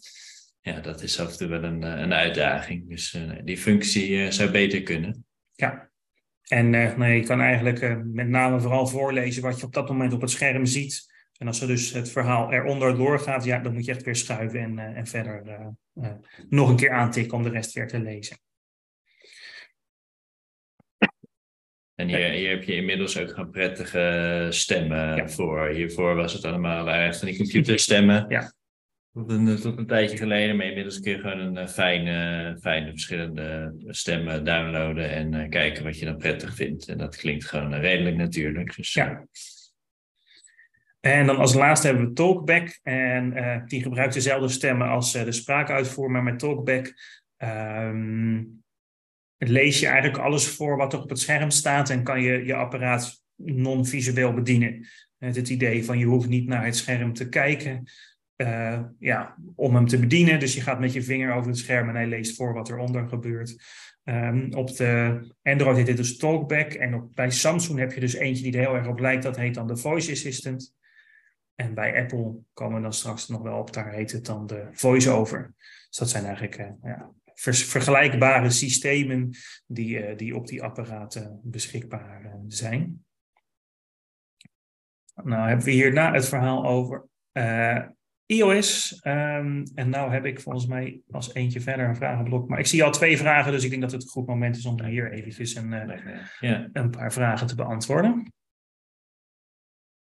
ja, dat is af en toe wel een, een uitdaging. Dus die functie zou beter kunnen. Ja, en nee, je kan eigenlijk met name vooral voorlezen wat je op dat moment op het scherm ziet. En als er dus het verhaal eronder doorgaat, ja, dan moet je echt weer schuiven en, uh, en verder nog een keer aantikken om de rest weer te lezen. En hier, hier heb je inmiddels ook gewoon prettige stemmen ja. voor. Hiervoor was het allemaal echt van die computerstemmen. Ja. Tot een, tot een tijdje geleden, maar inmiddels kun je gewoon een fijne, fijne verschillende stemmen downloaden en kijken wat je dan prettig vindt. En dat klinkt gewoon redelijk natuurlijk. Dus, ja. En dan als laatste hebben we Talkback. En uh, die gebruikt dezelfde stemmen als uh, de spraakuitvoer, maar met Talkback um, lees je eigenlijk alles voor wat er op het scherm staat en kan je je apparaat non-visueel bedienen. Met het idee van je hoeft niet naar het scherm te kijken uh, ja, om hem te bedienen. Dus je gaat met je vinger over het scherm en hij leest voor wat eronder gebeurt. Um, op de Android heet dit dus Talkback. En op, bij Samsung heb je dus eentje die er heel erg op lijkt. Dat heet dan de Voice Assistant. En bij Apple komen we dan straks nog wel op, daar heet het dan de voice-over. Dus dat zijn eigenlijk uh, ja, vergelijkbare systemen die, uh, die op die apparaten beschikbaar zijn. Nou hebben we hierna het verhaal over iOS. Um, en nou heb ik volgens mij als eentje verder een vragenblok. Maar ik zie al twee vragen, dus ik denk dat het een goed moment is om hier eventjes een, ja. een paar vragen te beantwoorden.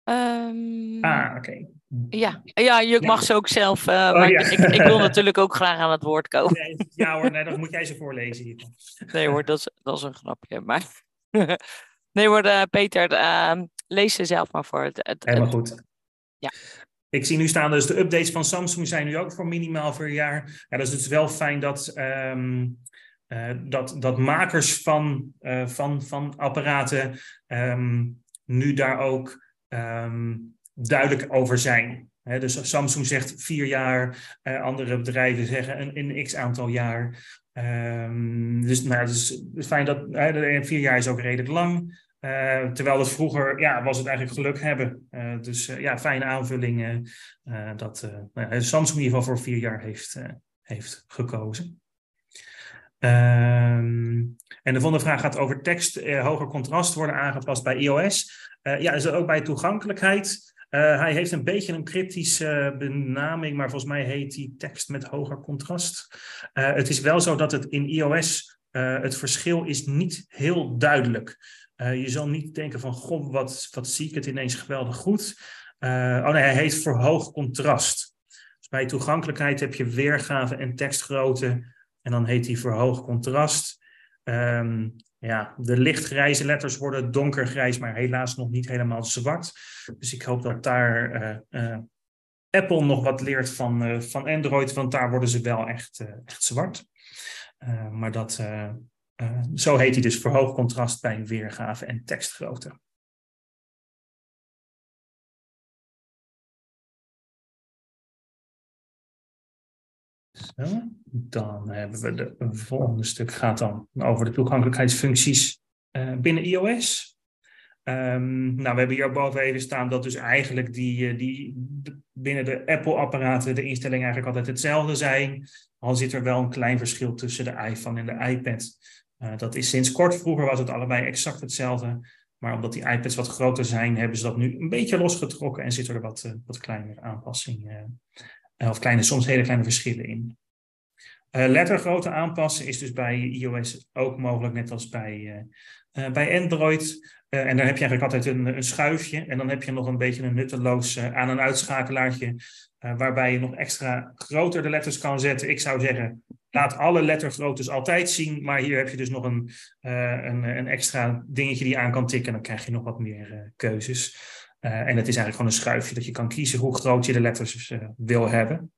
Um, ah, oké. Ja. ja, je mag ja. ze ook zelf. Uh, oh, maar ja. ik, ik, wil (laughs) natuurlijk ook graag aan het woord komen. Nee, ja hoor, nee, dan moet jij ze voorlezen. Hier. Nee hoor, dat is, dat is een grapje. Maar (laughs) nee hoor, uh, Peter, uh, lees ze zelf maar voor. Het, het, Helemaal goed. Ja. Ik zie nu staan, dus de updates van Samsung zijn nu ook voor minimaal vier jaar. Ja, dat is dus wel fijn dat, um, dat, dat makers van, van, van apparaten um, nu daar ook um, duidelijk over zijn. Dus Samsung zegt vier jaar, uh, andere bedrijven zeggen een, x aantal jaar. Dus nou, het is fijn dat vier jaar is ook redelijk lang. Uh, terwijl het vroeger ja, was het eigenlijk geluk hebben. Uh, dus uh, ja, fijne aanvulling dat nou, Samsung in ieder geval voor vier jaar heeft, heeft gekozen. Um, en de volgende vraag gaat over tekst, hoger contrast worden aangepast bij iOS. Ja, is er ook bij toegankelijkheid. Hij heeft een beetje een cryptische benaming, maar volgens mij heet die tekst met hoger contrast. Het is wel zo dat het in iOS het verschil is niet heel duidelijk. Je zal niet denken van, goh, wat, wat zie ik het ineens geweldig goed. oh nee, hij heet verhoogd contrast. Dus bij toegankelijkheid heb je weergave en tekstgrootte en dan heet die verhoogd contrast. Um, ja, de lichtgrijze letters worden donkergrijs, maar helaas nog niet helemaal zwart. Dus ik hoop dat daar uh, Apple nog wat leert van, van Android, want daar worden ze wel echt, echt zwart. maar dat, zo heet hij dus verhoogd contrast bij weergave en tekstgrootte. Zo, dan hebben we de volgende stuk gaat dan over de toegankelijkheidsfuncties uh, binnen iOS. Um, nou, we hebben hier boven even staan dat dus eigenlijk die, die binnen de Apple-apparaten de instellingen eigenlijk altijd hetzelfde zijn. Al zit er wel een klein verschil tussen de iPhone en de iPad. Uh, dat is sinds kort. Vroeger was het allebei exact hetzelfde. Maar omdat die iPads wat groter zijn, hebben ze dat nu een beetje losgetrokken en zitten er wat, uh, wat kleinere aanpassingen eh, of kleine, soms hele kleine verschillen in. Uh, lettergrootte aanpassen is dus bij iOS ook mogelijk, net als bij, uh, bij Android. en daar heb je eigenlijk altijd een, een, schuifje. En dan heb je nog een beetje een nutteloos aan- en uitschakelaartje. waarbij je nog extra groter de letters kan zetten. Ik zou zeggen, laat alle lettergroottes altijd zien. Maar hier heb je dus nog een, een, een, extra dingetje die je aan kan tikken. Dan krijg je nog wat meer keuzes. en het is eigenlijk gewoon een schuifje dat je kan kiezen hoe groot je de letters wil hebben.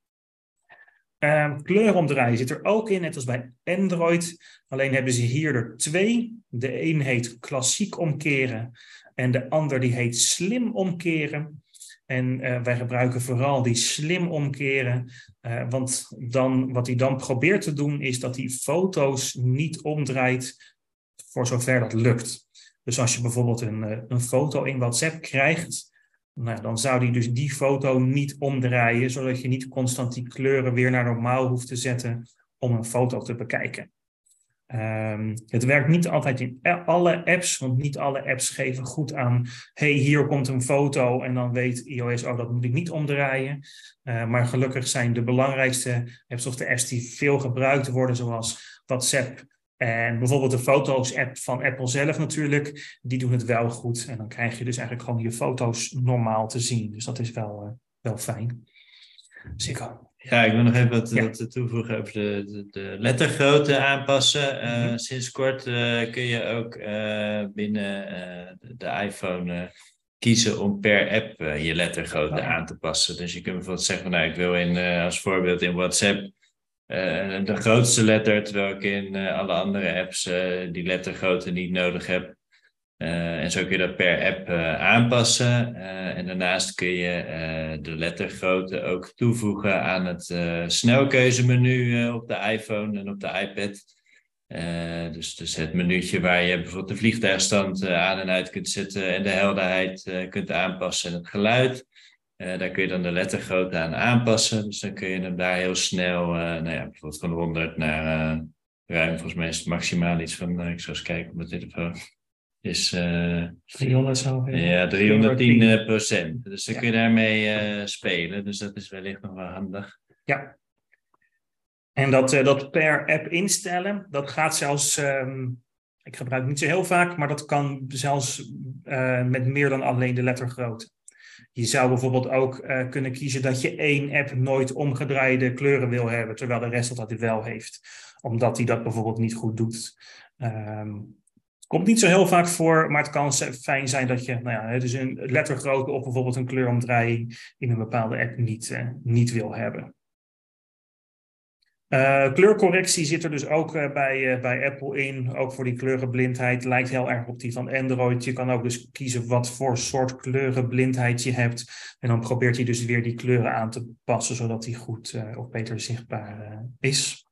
Uh, kleur omdraaien zit er ook in, net als bij Android. Alleen hebben ze hier er twee. De een heet klassiek omkeren en de ander die heet slim omkeren. En uh, wij gebruiken vooral die slim omkeren, uh, want dan, wat hij dan probeert te doen is dat hij foto's niet omdraait voor zover dat lukt. Dus als je bijvoorbeeld een, uh, een foto in WhatsApp krijgt, nou, dan zou die dus die foto niet omdraaien, zodat je niet constant die kleuren weer naar normaal hoeft te zetten om een foto te bekijken. Um, het werkt niet altijd in alle apps, want niet alle apps geven goed aan, hey, hier komt een foto en dan weet iOS, oh, dat moet ik niet omdraaien. Uh, maar gelukkig zijn de belangrijkste apps of de apps die veel gebruikt worden, zoals WhatsApp en bijvoorbeeld de foto's-app van Apple zelf natuurlijk, die doen het wel goed. En dan krijg je dus eigenlijk gewoon je foto's normaal te zien. Dus dat is wel, uh, wel fijn. Zeker. Ja, ik wil nog even wat, ja. toevoegen over de, de, de lettergrootte aanpassen. Uh, mm -hmm. Sinds kort uh, kun je ook binnen de, de, iPhone kiezen om per app je lettergrootte oh. aan te passen. Dus je kunt bijvoorbeeld zeggen, nou, ik wil in, als voorbeeld in WhatsApp de grootste letter, terwijl ik in alle andere apps die lettergrootte niet nodig heb. En zo kun je dat per app aanpassen. En daarnaast kun je de lettergrootte ook toevoegen aan het snelkeuzemenu op de iPhone en op de iPad. dus, dus het menuutje waar je bijvoorbeeld de vliegtuigstand aan en uit kunt zetten en de helderheid kunt aanpassen en het geluid. Daar kun je dan de lettergrootte aan aanpassen. Dus dan kun je hem daar heel snel, nou ja, bijvoorbeeld van 100 naar ruim, volgens mij is het maximaal iets van, ik zou eens kijken op mijn telefoon is uh, 300 zo. Ja, 310 eh, procent. Dus dan ja. kun je daarmee uh, spelen. Dus dat is wellicht nog wel handig. Ja. En dat, uh, dat per app instellen, dat gaat zelfs, um, ik gebruik het niet zo heel vaak, maar dat kan zelfs met meer dan alleen de lettergrootte. Je zou bijvoorbeeld ook kunnen kiezen dat je één app nooit omgedraaide kleuren wil hebben, terwijl de rest dat wel heeft. Omdat hij dat bijvoorbeeld niet goed doet. Um, Komt niet zo heel vaak voor, maar het kan fijn zijn dat je nou ja, dus een lettergrootte of bijvoorbeeld een kleuromdraaiing in een bepaalde app niet, uh, niet wil hebben. Uh, kleurcorrectie zit er dus ook uh, bij, bij Apple in, ook voor die kleurenblindheid. Lijkt heel erg op die van Android. Je kan ook dus kiezen wat voor soort kleurenblindheid je hebt. En dan probeert hij dus weer die kleuren aan te passen, zodat die goed of beter zichtbaar is.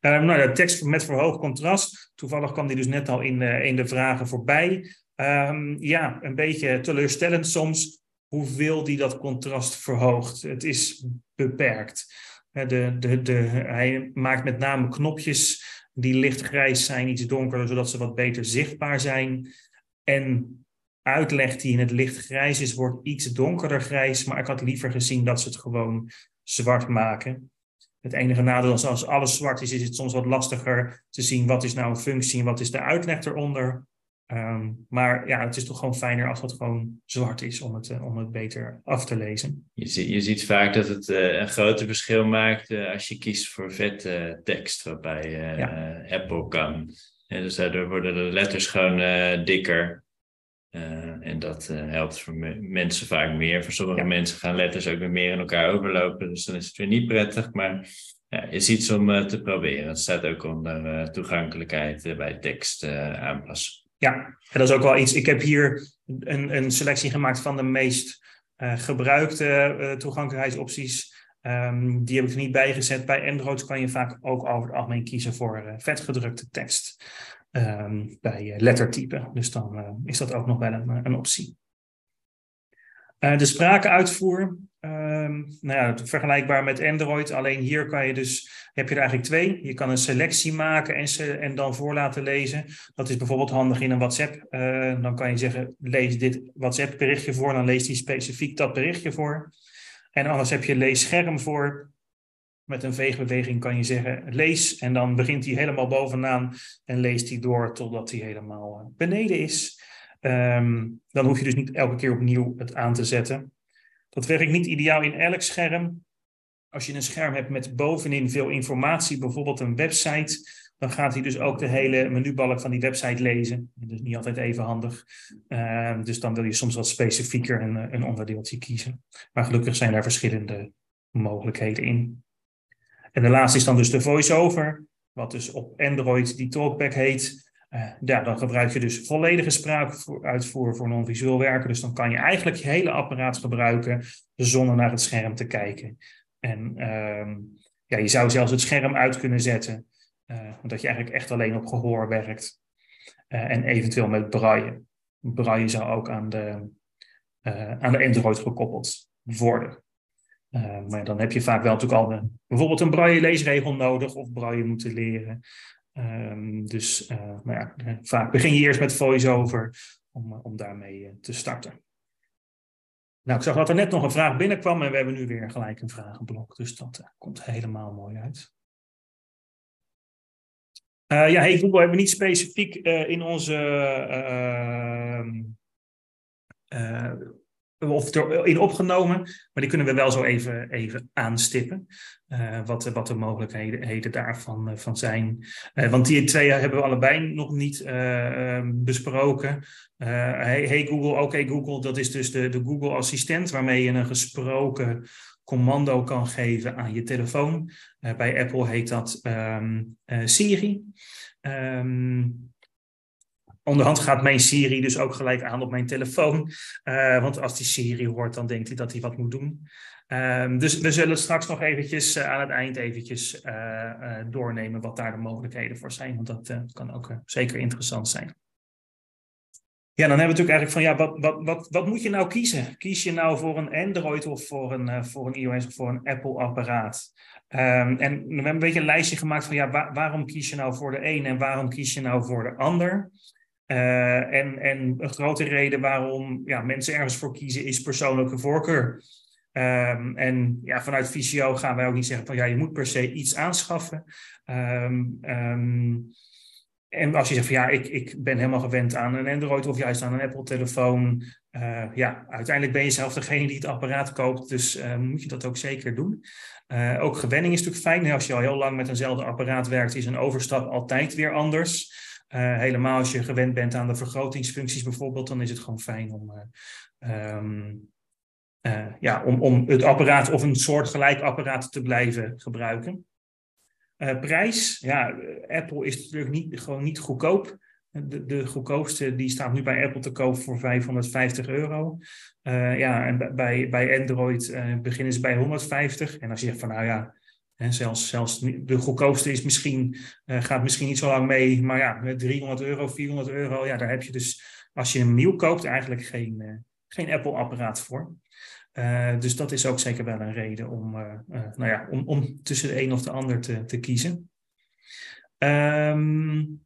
Um, nou, de tekst met verhoogd contrast. Toevallig kwam die dus net al in, in de vragen voorbij. Um, ja, een beetje teleurstellend soms hoeveel die dat contrast verhoogt. Het is beperkt. De, de, de, hij maakt met name knopjes die lichtgrijs zijn, iets donkerder, zodat ze wat beter zichtbaar zijn. En uitleg die in het lichtgrijs is, wordt iets donkerder grijs. Maar ik had liever gezien dat ze het gewoon zwart maken. Het enige nadeel is als alles zwart is, is het soms wat lastiger te zien wat is nou een functie en wat is de uitleg eronder. Um, maar ja, het is toch gewoon fijner als het gewoon zwart is om het, uh, om het beter af te lezen. Je, zie, je ziet vaak dat het uh, een groter verschil maakt uh, als je kiest voor vette tekst, waarbij ja. Apple kan. En dus daardoor worden de letters gewoon dikker. en dat helpt voor me mensen vaak meer. Voor sommige ja. mensen gaan letters ook weer meer in elkaar overlopen. Dus dan is het weer niet prettig. Maar ja, is iets om te proberen. Het staat ook onder toegankelijkheid bij tekst aanpassen. Ja, en dat is ook wel iets. Ik heb hier een, een selectie gemaakt van de meest uh, gebruikte uh, toegankelijkheidsopties. Um, die heb ik er niet bij gezet. Bij Android kan je vaak ook over het algemeen kiezen voor uh, vetgedrukte tekst um, bij lettertype. Dus dan is dat ook nog wel een, een optie. de sprakenuitvoer. Um, nou ja, vergelijkbaar met Android. Alleen hier kan je dus, heb je er eigenlijk twee. Je kan een selectie maken en, en dan voor laten lezen. Dat is bijvoorbeeld handig in een WhatsApp. Uh, dan kan je zeggen, lees dit WhatsApp berichtje voor. Dan leest hij specifiek dat berichtje voor. En anders heb je lees scherm voor. Met een veegbeweging kan je zeggen, lees. En dan begint hij helemaal bovenaan en leest hij door totdat hij helemaal uh, beneden is. Um, dan hoef je dus niet elke keer opnieuw het aan te zetten. Dat werkt niet ideaal in elk scherm. Als je een scherm hebt met bovenin veel informatie, bijvoorbeeld een website, dan gaat hij dus ook de hele menubalk van die website lezen. Dus niet altijd even handig. Uh, dus dan wil je soms wat specifieker een, een onderdeeltje kiezen. Maar gelukkig zijn daar verschillende mogelijkheden in. En de laatste is dan dus de voice-over, wat dus op Android die talkback heet. Uh, ja, dan gebruik je dus volledige spraakuitvoer voor non-visueel werken. Dus dan kan je eigenlijk je hele apparaat gebruiken zonder naar het scherm te kijken. En uh, ja, je zou zelfs het scherm uit kunnen zetten, uh, omdat je eigenlijk echt alleen op gehoor werkt. Uh, en eventueel met braille. Braille zou ook aan de, aan de Android gekoppeld worden. Maar dan heb je vaak wel natuurlijk al een, bijvoorbeeld een braille leesregel nodig of braille moeten leren. Um, dus maar ja, vaak begin je eerst met voice-over om, om daarmee te starten. Nou, ik zag dat er net nog een vraag binnenkwam en we hebben nu weer gelijk een vragenblok. Dus dat uh, komt helemaal mooi uit. Uh, ja, hey Google hebben we niet specifiek uh, in onze of erin opgenomen, maar die kunnen we wel zo even, even aanstippen. Uh, wat, wat de mogelijkheden daarvan uh, van zijn. Uh, want die twee hebben we allebei nog niet ehm, besproken. hey, hey, Google, oké Google, dat is dus de, de Google Assistent waarmee je een gesproken commando kan geven aan je telefoon. bij Apple heet dat um, Siri. Um, onderhand gaat mijn Siri dus ook gelijk aan op mijn telefoon. Uh, want als die Siri hoort, dan denkt hij dat hij wat moet doen. Um, dus we zullen straks nog eventjes uh, aan het eind eventjes uh, doornemen wat daar de mogelijkheden voor zijn. Want dat kan ook zeker interessant zijn. Ja, dan hebben we natuurlijk eigenlijk van, ja, wat, wat, wat, wat moet je nou kiezen? Kies je nou voor een Android of voor een, voor een iOS of voor een Apple-apparaat? Um, en we hebben een beetje een lijstje gemaakt van, ja, waar, waarom kies je nou voor de een en waarom kies je nou voor de ander? Uh, en, en een grote reden waarom ja, mensen ergens voor kiezen is persoonlijke voorkeur. Um, en ja, vanuit Visio gaan wij ook niet zeggen van ja, je moet per se iets aanschaffen. Um, um, en als je zegt van ja, ik, ik ben helemaal gewend aan een Android of juist aan een Apple-telefoon. Uh, ja, uiteindelijk ben je zelf degene die het apparaat koopt, dus uh, moet je dat ook zeker doen. Ook gewenning is natuurlijk fijn. Als je al heel lang met eenzelfde apparaat werkt, is een overstap altijd weer anders. Uh, helemaal als je gewend bent aan de vergrotingsfuncties bijvoorbeeld, dan is het gewoon fijn om, uh, um, uh, ja, om, om het apparaat of een soortgelijk apparaat te blijven gebruiken. prijs, ja, Apple is natuurlijk niet, gewoon niet goedkoop. De, de goedkoopste die staat nu bij Apple te koop voor 550 euro. ja, en bij, bij Android beginnen ze bij 150. En als je zegt van nou ja, en zelfs, zelfs de goedkoopste is misschien, uh, gaat misschien niet zo lang mee, maar ja, met 300 euro, 400 euro, ja, daar heb je dus, als je hem nieuw koopt, eigenlijk geen, uh, geen Apple-apparaat voor. Uh, dus dat is ook zeker wel een reden om, nou ja, om, om tussen de een of de ander te, te kiezen. Um,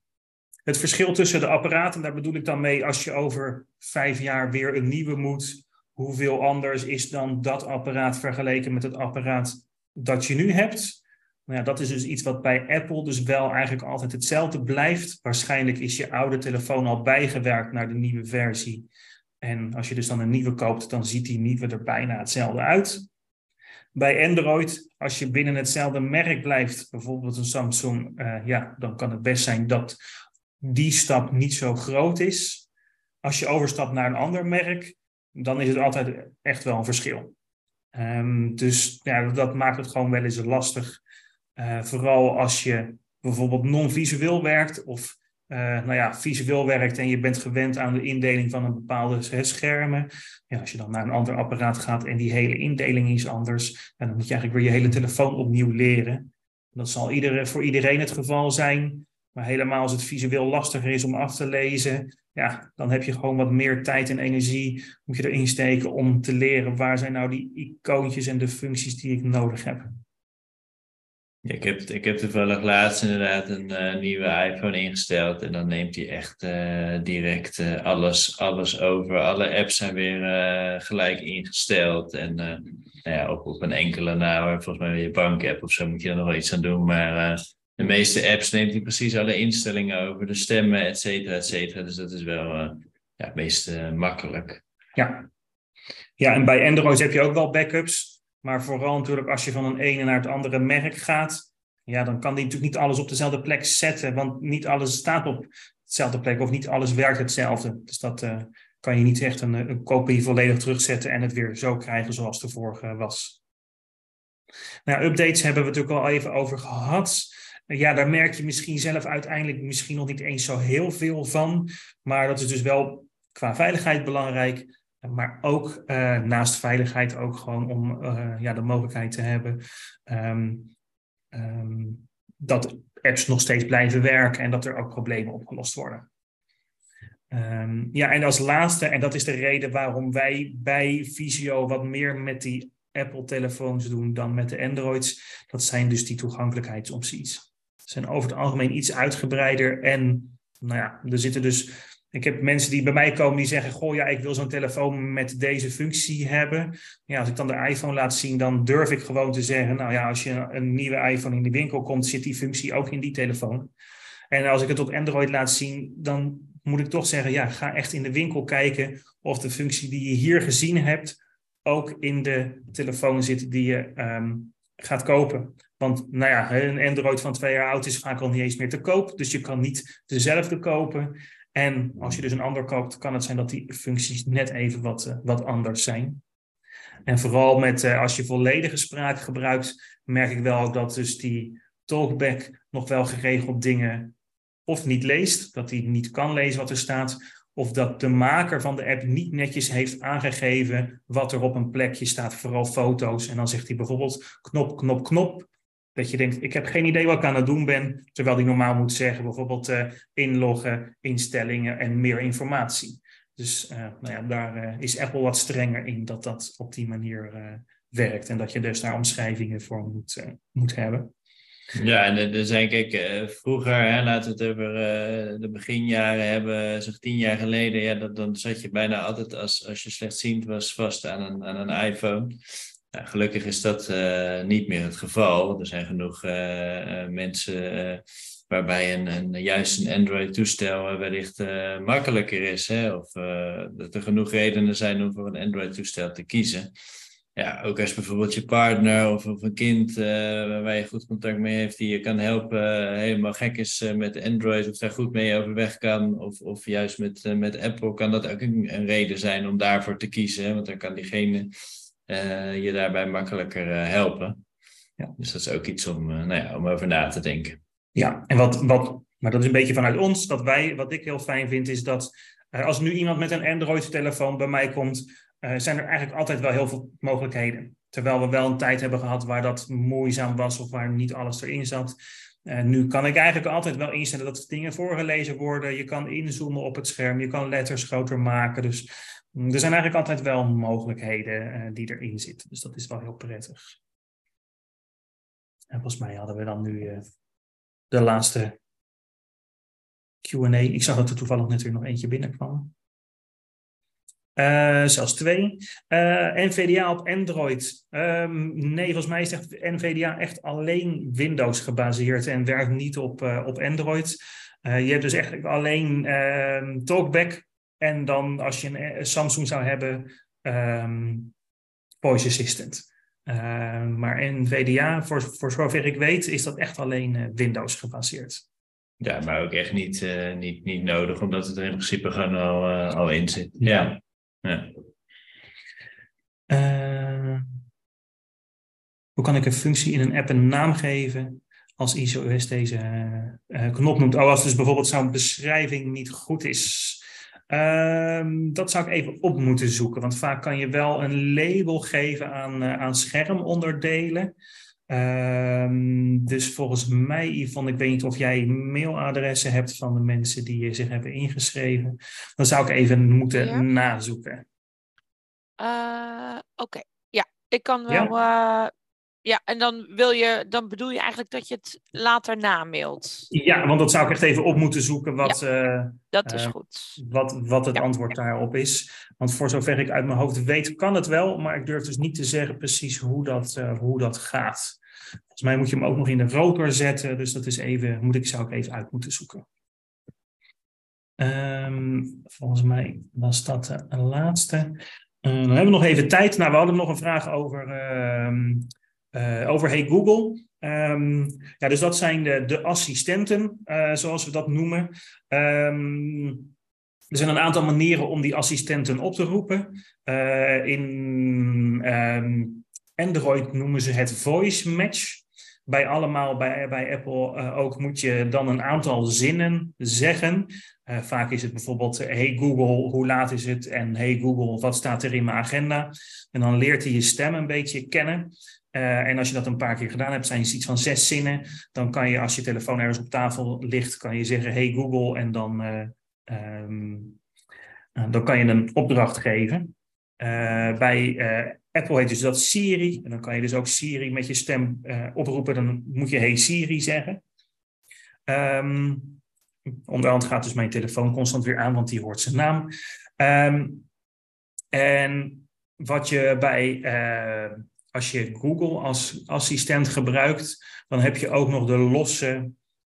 het verschil tussen de apparaten, daar bedoel ik dan mee, als je over vijf jaar weer een nieuwe moet, hoeveel anders is dan dat apparaat vergeleken met het apparaat dat je nu hebt. Nou ja, dat is dus iets wat bij Apple dus wel eigenlijk altijd hetzelfde blijft. Waarschijnlijk is je oude telefoon al bijgewerkt naar de nieuwe versie. En als je dus dan een nieuwe koopt, dan ziet die nieuwe er bijna hetzelfde uit. Bij Android, als je binnen hetzelfde merk blijft, bijvoorbeeld een Samsung, uh, ja, dan kan het best zijn dat die stap niet zo groot is. Als je overstapt naar een ander merk, dan is het altijd echt wel een verschil. Um, dus ja, dat maakt het gewoon wel eens lastig. Uh, vooral als je bijvoorbeeld non-visueel werkt of uh, nou ja, visueel werkt en je bent gewend aan de indeling van een bepaalde schermen. Ja, als je dan naar een ander apparaat gaat en die hele indeling is anders, dan moet je eigenlijk weer je hele telefoon opnieuw leren. Dat zal voor iedereen het geval zijn. Maar helemaal als het visueel lastiger is om af te lezen, ja, dan heb je gewoon wat meer tijd en energie moet je erin steken om te leren waar zijn nou die icoontjes en de functies die ik nodig heb. Ja, ik, heb, ik heb toevallig laatst inderdaad een uh, nieuwe iPhone ingesteld en dan neemt hij echt uh, direct uh, alles, alles over. Alle apps zijn weer gelijk ingesteld en nou ja, op, op een enkele nou, volgens mij je bankapp of zo moet je er nog wel iets aan doen, maar de meeste apps neemt hij precies alle instellingen over, de stemmen, et cetera, et cetera. Dus dat is wel uh, ja, het meest uh, makkelijk. Ja. ja, en bij Android heb je ook wel backups. Maar vooral natuurlijk als je van een ene naar het andere merk gaat. Ja, dan kan die natuurlijk niet alles op dezelfde plek zetten, want niet alles staat op dezelfde plek of niet alles werkt hetzelfde. Dus dat uh, kan je niet echt een, een kopie volledig terugzetten en het weer zo krijgen zoals de vorige was. Nou, updates hebben we natuurlijk al even over gehad. Ja, daar merk je misschien zelf uiteindelijk misschien nog niet eens zo heel veel van. Maar dat is dus wel qua veiligheid belangrijk. Maar ook uh, naast veiligheid ook gewoon om uh, ja, de mogelijkheid te hebben um, um, dat apps nog steeds blijven werken en dat er ook problemen opgelost worden. Um, ja, en als laatste, en dat is de reden waarom wij bij Visio wat meer met die Apple-telefoons doen dan met de Androids, dat zijn dus die toegankelijkheidsopties. Zijn over het algemeen iets uitgebreider en nou ja, er zitten dus ik heb mensen die bij mij komen die zeggen: Goh, ja, ik wil zo'n telefoon met deze functie hebben. Ja, als ik dan de iPhone laat zien, dan durf ik gewoon te zeggen: Nou ja, als je een nieuwe iPhone in de winkel komt, zit die functie ook in die telefoon. En als ik het op Android laat zien, dan moet ik toch zeggen: Ja, ga echt in de winkel kijken of de functie die je hier gezien hebt ook in de telefoon zit die je um, gaat kopen. Want nou ja, een Android van twee jaar oud is vaak al niet eens meer te koop. Dus je kan niet dezelfde kopen. En als je dus een ander koopt, kan het zijn dat die functies net even wat, uh, wat anders zijn. En vooral met, uh, als je volledige spraak gebruikt, merk ik wel dat dus die talkback nog wel geregeld dingen of niet leest, dat hij niet kan lezen wat er staat, of dat de maker van de app niet netjes heeft aangegeven wat er op een plekje staat, vooral foto's. En dan zegt hij bijvoorbeeld knop, knop, knop. Dat je denkt, ik heb geen idee wat ik aan het doen ben. Terwijl die normaal moet zeggen, bijvoorbeeld uh, inloggen, instellingen en meer informatie. Dus uh, nou ja, daar uh, is Apple wat strenger in dat dat op die manier werkt. En dat je dus daar omschrijvingen voor moet, moet hebben. Ja, en er zijn, kijk, vroeger, hè, laten we het over de beginjaren hebben, zeg tien jaar geleden, ja, dan zat je bijna altijd, als, als je slechtziend was, vast aan een, aan een iPhone. Gelukkig is dat uh, niet meer het geval. Er zijn genoeg uh, mensen waarbij een, een, juist een Android-toestel wellicht makkelijker is. Hè? Of dat er genoeg redenen zijn om voor een Android-toestel te kiezen. Ja, ook als bijvoorbeeld je partner of, een kind waar je goed contact mee heeft, die je kan helpen, helemaal gek is met Android of daar goed mee overweg kan. Of, of juist met, met Apple kan dat ook een, reden zijn om daarvoor te kiezen. Hè? Want dan kan diegene je daarbij makkelijker uh, helpen. Ja. Dus dat is ook iets om, uh, nou ja, om over na te denken. Ja, en wat, wat, maar dat is een beetje vanuit ons, dat wij, wat ik heel fijn vind, is dat als nu iemand met een Android-telefoon bij mij komt, zijn er eigenlijk altijd wel heel veel mogelijkheden. Terwijl we wel een tijd hebben gehad waar dat moeizaam was of waar niet alles erin zat. Nu kan ik eigenlijk altijd wel instellen dat dingen voorgelezen worden. Je kan inzoomen op het scherm, je kan letters groter maken. Dus er zijn eigenlijk altijd wel mogelijkheden uh, die erin zitten. Dus dat is wel heel prettig. En volgens mij hadden we dan nu uh, de laatste QA. Ik zag dat er toevallig weer nog eentje binnenkwam. Uh, zelfs twee. NVDA op Android. Um, nee, volgens mij is echt NVDA echt alleen Windows gebaseerd en werkt niet op, op Android. je hebt dus echt alleen ehm, Talkback en dan als je een eh, Samsung zou hebben, um, Voice Assistant. Uh, maar NVDA, voor, voor zover ik weet, is dat echt alleen uh, Windows gebaseerd. Ja, maar ook echt niet, uh, niet, niet nodig, omdat het er in principe gewoon al, al in zit. Ja. ja. hoe kan ik een functie in een app een naam geven als iOS deze knop noemt? Oh, als dus bijvoorbeeld zo'n beschrijving niet goed is. Um, dat zou ik even op moeten zoeken, want vaak kan je wel een label geven aan, uh, aan schermonderdelen. Um, dus volgens mij, Yvonne, ik weet niet of jij mailadressen hebt van de mensen die zich hebben ingeschreven. Dan zou ik even moeten ja. nazoeken. Uh, Oké, okay. ja, ik kan wel. Ja? Uh, ja, en dan, wil je, dan bedoel je eigenlijk dat je het later namailt. Ja, want dat zou ik echt even op moeten zoeken wat, ja, uh, dat is uh, goed. wat, wat het ja. antwoord daarop is. Want voor zover ik uit mijn hoofd weet, kan het wel, maar ik durf dus niet te zeggen precies hoe dat, uh, hoe dat gaat. Volgens mij moet je hem ook nog in de rotor zetten, dus dat is even, moet ik, zou ik even uit moeten zoeken. Um, volgens mij was dat een laatste. dan hebben we nog even tijd. Nou, we hadden nog een vraag over uh, over Hey Google. Ehm, ja, dus dat zijn de, de assistenten, uh, zoals we dat noemen. Um, er zijn een aantal manieren om die assistenten op te roepen. Uh, in um, Android noemen ze het voice match. Bij allemaal, bij, bij Apple ook, moet je dan een aantal zinnen zeggen. Vaak is het bijvoorbeeld, hey Google, hoe laat is het? En hey Google, wat staat er in mijn agenda? En dan leert hij je stem een beetje kennen. Uh, en als je dat een paar keer gedaan hebt, zijn iets van zes zinnen. Dan kan je, als je telefoon ergens op tafel ligt, kan je zeggen, hey Google, en dan, um, dan kan je een opdracht geven. bij Apple heet dus dat Siri. En dan kan je dus ook Siri met je stem oproepen. Dan moet je hey Siri zeggen. Um, onderhand gaat dus mijn telefoon constant weer aan, want die hoort zijn naam. Um, en wat je bij, als je Google als assistent gebruikt, dan heb je ook nog de losse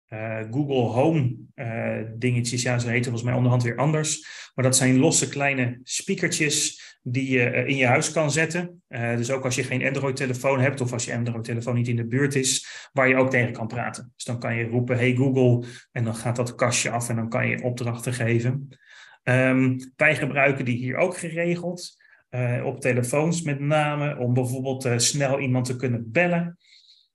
uh, Google Home uh, dingetjes. Ja, ze heten volgens mij onderhand weer anders. Maar dat zijn losse kleine speakertjes die je uh, in je huis kan zetten. dus ook als je geen Android-telefoon hebt of als je Android-telefoon niet in de buurt is, waar je ook tegen kan praten. Dus dan kan je roepen, hey Google, en dan gaat dat kastje af en dan kan je opdrachten geven. Um, wij gebruiken die hier ook geregeld. Op telefoons met name, om bijvoorbeeld snel iemand te kunnen bellen.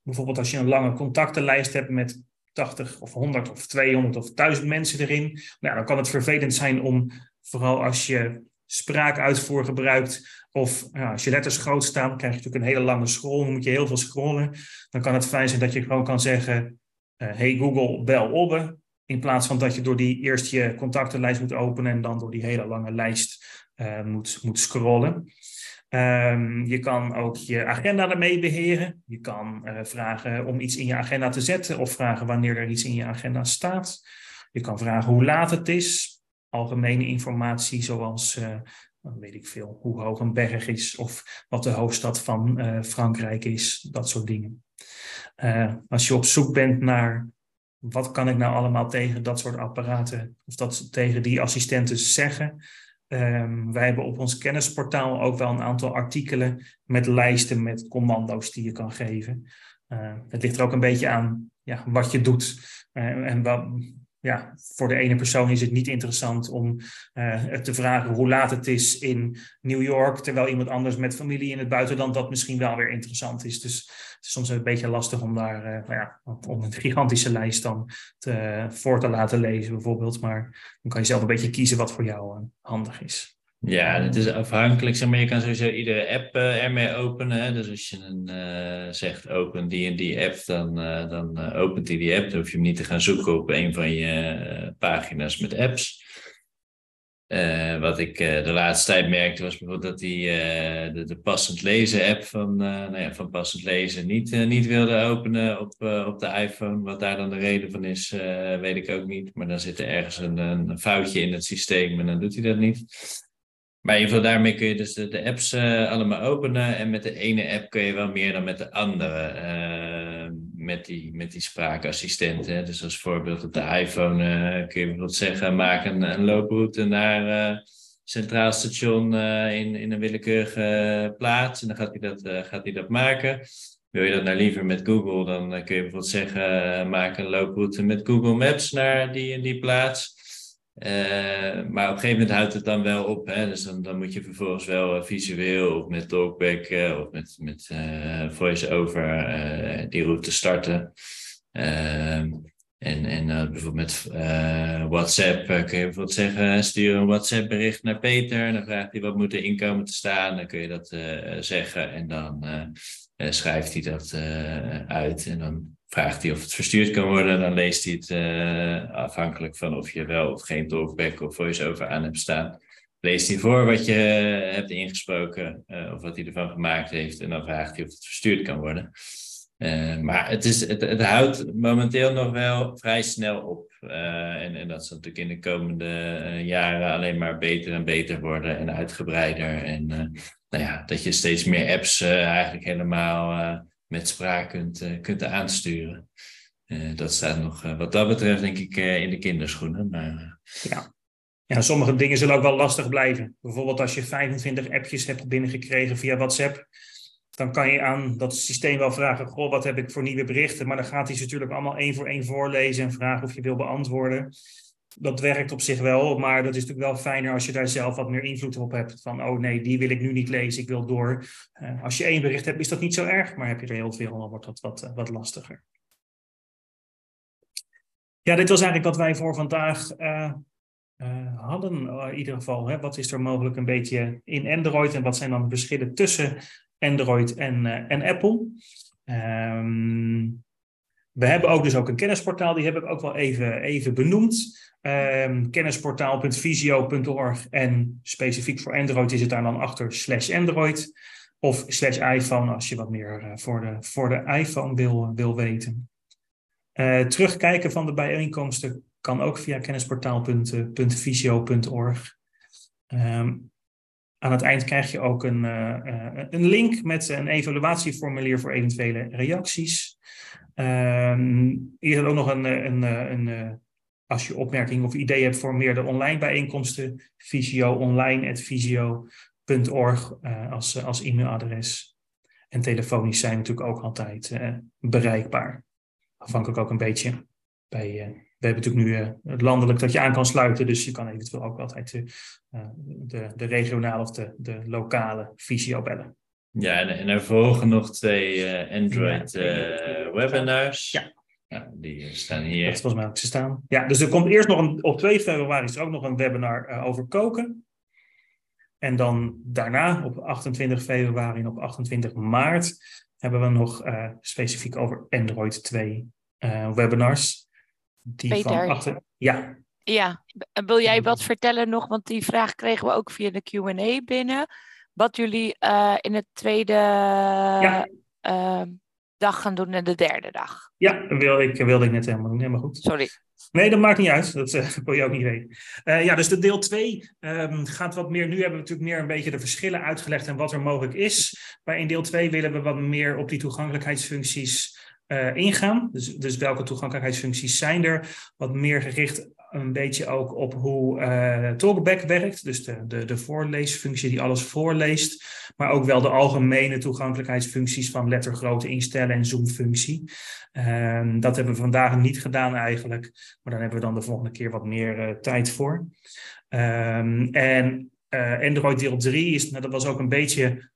Bijvoorbeeld als je een lange contactenlijst hebt met 80 of 100 of 200 of 1000 mensen erin. Nou, dan kan het vervelend zijn om, vooral als je spraakuitvoer gebruikt of ja, als je letters groot staan, krijg je natuurlijk een hele lange scroll, dan moet je heel veel scrollen. Dan kan het fijn zijn dat je gewoon kan zeggen, uh, hey Google, bel Obbe. In plaats van dat je door die eerst je contactenlijst moet openen en dan door die hele lange lijst uh, moet, moet scrollen. Um, je kan ook je agenda ermee beheren. Je kan uh, vragen om iets in je agenda te zetten of vragen wanneer er iets in je agenda staat. Je kan vragen hoe laat het is. Algemene informatie zoals, uh, weet ik veel, hoe hoog een berg is of wat de hoofdstad van Frankrijk is. Dat soort dingen. als je op zoek bent naar wat kan ik nou allemaal tegen dat soort apparaten of dat tegen die assistenten zeggen, Um, wij hebben op ons kennisportaal ook wel een aantal artikelen met lijsten met commando's die je kan geven. Uh, het ligt er ook een beetje aan ja, wat je doet uh, en wat, ja, voor de ene persoon is het niet interessant om uh, te vragen hoe laat het is in New York, terwijl iemand anders met familie in het buitenland dat misschien wel weer interessant is. Dus het is soms een beetje lastig om daar uh, nou ja, om een gigantische lijst dan te, voor te laten lezen bijvoorbeeld. Maar dan kan je zelf een beetje kiezen wat voor jou uh, handig is. Ja, het is afhankelijk. Zeg maar, je kan sowieso iedere app uh, ermee openen. Hè? Dus als je een, uh, zegt open die en die app, dan, uh, dan opent hij die app. Dan hoef je hem niet te gaan zoeken op een van je pagina's met apps. wat ik de laatste tijd merkte was bijvoorbeeld dat hij de, de, passend lezen app van, nou ja, van passend lezen niet, niet wilde openen op, op de iPhone. Wat daar dan de reden van is, weet ik ook niet. Maar dan zit er ergens een, een foutje in het systeem en dan doet hij dat niet. Maar in ieder geval daarmee kun je dus de, apps uh, allemaal openen. En met de ene app kun je wel meer dan met de andere. Uh, met, die, met die spraakassistenten. Dus als voorbeeld op de iPhone uh, kun je bijvoorbeeld zeggen: maak een, looproute naar Centraal Station in, in een willekeurige plaats. En dan gaat hij dat, gaat dat maken. Wil je dat nou liever met Google, dan kun je bijvoorbeeld zeggen: maak een looproute met Google Maps naar die en die plaats. Uh, maar op een gegeven moment houdt het dan wel op. Hè? Dus dan, moet je vervolgens wel uh, visueel of met talkback uh, of met, met voice-over die route starten. Ehm, en en bijvoorbeeld met WhatsApp kun je bijvoorbeeld zeggen: stuur een WhatsApp-bericht naar Peter. En dan vraagt hij wat moet er inkomen te staan. Dan kun je dat zeggen en dan schrijft hij dat uit. En dan vraagt hij of het verstuurd kan worden, dan leest hij het uh, afhankelijk van of je wel of geen talkback of voice-over aan hebt staan. Leest hij voor wat je hebt ingesproken of wat hij ervan gemaakt heeft en dan vraagt hij of het verstuurd kan worden. Uh, maar het, is, het, het, houdt momenteel nog wel vrij snel op. en, en dat zal natuurlijk in de komende jaren alleen maar beter en beter worden en uitgebreider. En nou ja, dat je steeds meer apps eigenlijk helemaal met spraak kunt, uh, kunt aansturen. Uh, dat staat nog uh, wat dat betreft denk ik in de kinderschoenen. Maar, ja. ja, sommige dingen zullen ook wel lastig blijven. Bijvoorbeeld als je 25 appjes hebt binnengekregen via WhatsApp. Dan kan je aan dat systeem wel vragen: Goh, wat heb ik voor nieuwe berichten? Maar dan gaat hij ze natuurlijk allemaal één voor één voorlezen en vragen of je wil beantwoorden. Dat werkt op zich wel, maar dat is natuurlijk wel fijner als je daar zelf wat meer invloed op hebt. Van, oh nee, die wil ik nu niet lezen, ik wil door. Uh, als je één bericht hebt, is dat niet zo erg, maar heb je er heel veel, dan wordt dat wat, uh, wat lastiger. Ja, dit was eigenlijk wat wij voor vandaag uh, hadden, in ieder geval. Hè. Wat is er mogelijk een beetje in Android en wat zijn dan de verschillen tussen Android en, en Apple? Um, we hebben ook dus ook een kennisportaal, die heb ik ook wel even, even benoemd. Um, kennisportaal.visio.org en specifiek voor Android is het daar dan achter slash Android of slash iPhone als je wat meer uh, voor, de, voor de iPhone wil, wil weten. Uh, terugkijken van de bijeenkomsten kan ook via kennisportaal.visio.org. Um, aan het eind krijg je ook een, uh, een link met een evaluatieformulier voor eventuele reacties. Um, hier ook nog een, een, een, een, als je opmerkingen of ideeën hebt voor meer de online bijeenkomsten, visioonline.visio.org uh, als, als e-mailadres. En telefonisch zijn natuurlijk ook altijd uh, bereikbaar. Afhankelijk ook een beetje bij. We hebben natuurlijk nu het landelijk dat je aan kan sluiten, dus je kan eventueel ook altijd de, de, de regionale of de, de lokale visio bellen. Ja, en, en er volgen nog twee Android webinars. Ja. Ja, die staan hier. Dat is volgens mij ook ze staan. Ja, dus er komt eerst nog een, op 2 februari is er ook nog een webinar uh, over koken. En dan daarna op 28 februari en op 28 maart hebben we nog uh, specifiek over Android 2 uh, webinars. Die Peter. van achter... Ja. Ja, wil jij wat vertellen nog? Want die vraag kregen we ook via de Q&A binnen. Wat jullie in het tweede ja dag gaan doen en de derde dag. Ja, wilde ik, wilde ik net helemaal doen. Helemaal goed. Sorry. Nee, dat maakt niet uit. Dat (laughs) uh, wil je ook niet weten. Uh, ja, dus de deel 2 um, ehm, gaat wat meer. Nu hebben we natuurlijk meer een beetje de verschillen uitgelegd en wat er mogelijk is. Maar in deel 2 willen we wat meer op die toegankelijkheidsfuncties uh, ingaan. Dus, dus welke toegankelijkheidsfuncties zijn er? Wat meer gericht een beetje ook op hoe uh, Talkback werkt. Dus de, de, de voorleesfunctie die alles voorleest. Maar ook wel de algemene toegankelijkheidsfuncties van lettergrootte instellen en zoomfunctie. Um, dat hebben we vandaag niet gedaan eigenlijk. Maar daar hebben we dan de volgende keer wat meer uh, tijd voor. Um, en Android deel 3 is, nou, dat was ook een beetje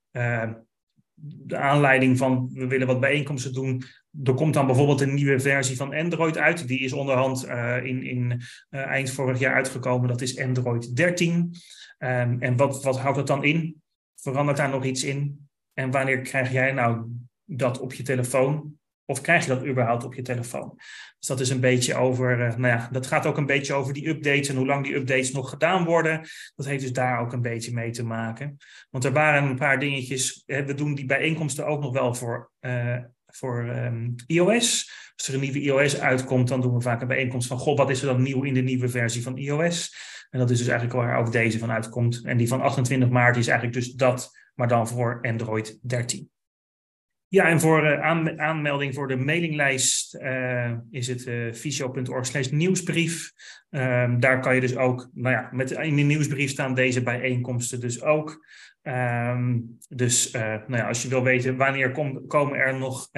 de aanleiding van we willen wat bijeenkomsten doen. Er komt dan bijvoorbeeld een nieuwe versie van Android uit. Die is onderhand uh, in, in uh, eind vorig jaar uitgekomen. Dat is Android 13. Um, ehm, en wat, wat houdt dat dan in? Verandert daar nog iets in? En wanneer krijg jij nou dat op je telefoon? Of krijg je dat überhaupt op je telefoon? Dus dat is een beetje over, uh, nou ja, dat gaat ook een beetje over die updates en hoe lang die updates nog gedaan worden. Dat heeft dus daar ook een beetje mee te maken. Want er waren een paar dingetjes, we doen die bijeenkomsten ook nog wel voor, uh, voor um, iOS. Als er een nieuwe iOS uitkomt, dan doen we vaak een bijeenkomst van, goh, wat is er dan nieuw in de nieuwe versie van iOS? En dat is dus eigenlijk waar ook deze van uitkomt. En die van 28 maart is eigenlijk dus dat, maar dan voor Android 13. Ja, en voor aan, aanmelding voor de mailinglijst uh, is het uh, slash nieuwsbrief. Um, daar kan je dus ook, nou ja, met, in de nieuwsbrief staan deze bijeenkomsten dus ook. Um, dus nou ja, als je wil weten wanneer kom, komen er nog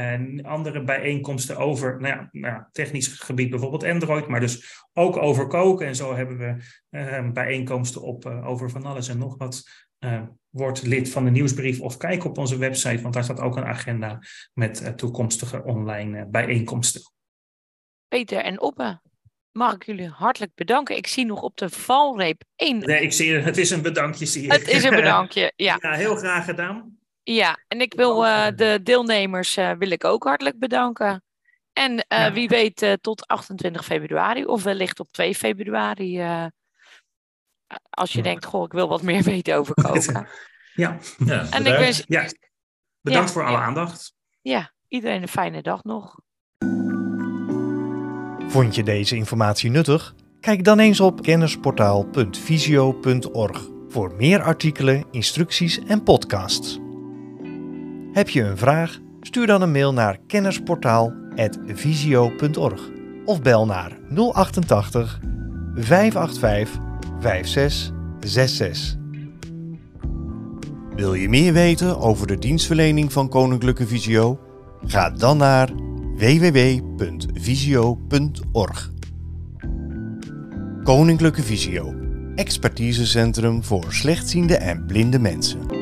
andere bijeenkomsten over nou ja, nou technisch gebied, bijvoorbeeld Android, maar dus ook over koken. En zo hebben we ehm, bijeenkomsten op over van alles en nog wat. Word lid van de nieuwsbrief of kijk op onze website, want daar staat ook een agenda met uh, toekomstige online uh, bijeenkomsten. Peter en Oppe, mag ik jullie hartelijk bedanken. Ik zie nog op de valreep één. Nee, ik zie het is een bedankje, zie ik. Het is een bedankje, (laughs) ja. ja heel graag gedaan. Ja, en ik wil de deelnemers wil ik ook hartelijk bedanken. En ja. wie weet tot 28 februari of wellicht op 2 februari als je denkt, goh, ik wil wat meer (laughs) weten over (laughs) koken. ja. ja. En ik wens... ja. Bedankt voor alle aandacht. Ja, iedereen een fijne dag nog. Vond je deze informatie nuttig? Kijk dan eens op kennisportaal.visio.org voor meer artikelen, instructies en podcasts. Heb je een vraag? Stuur dan een mail naar kennisportaal.visio.org of bel naar 088 585 5666. Wil je meer weten over de dienstverlening van Koninklijke Visio? Ga dan naar www.visio.org. Koninklijke Visio, expertisecentrum voor slechtziende en blinde mensen.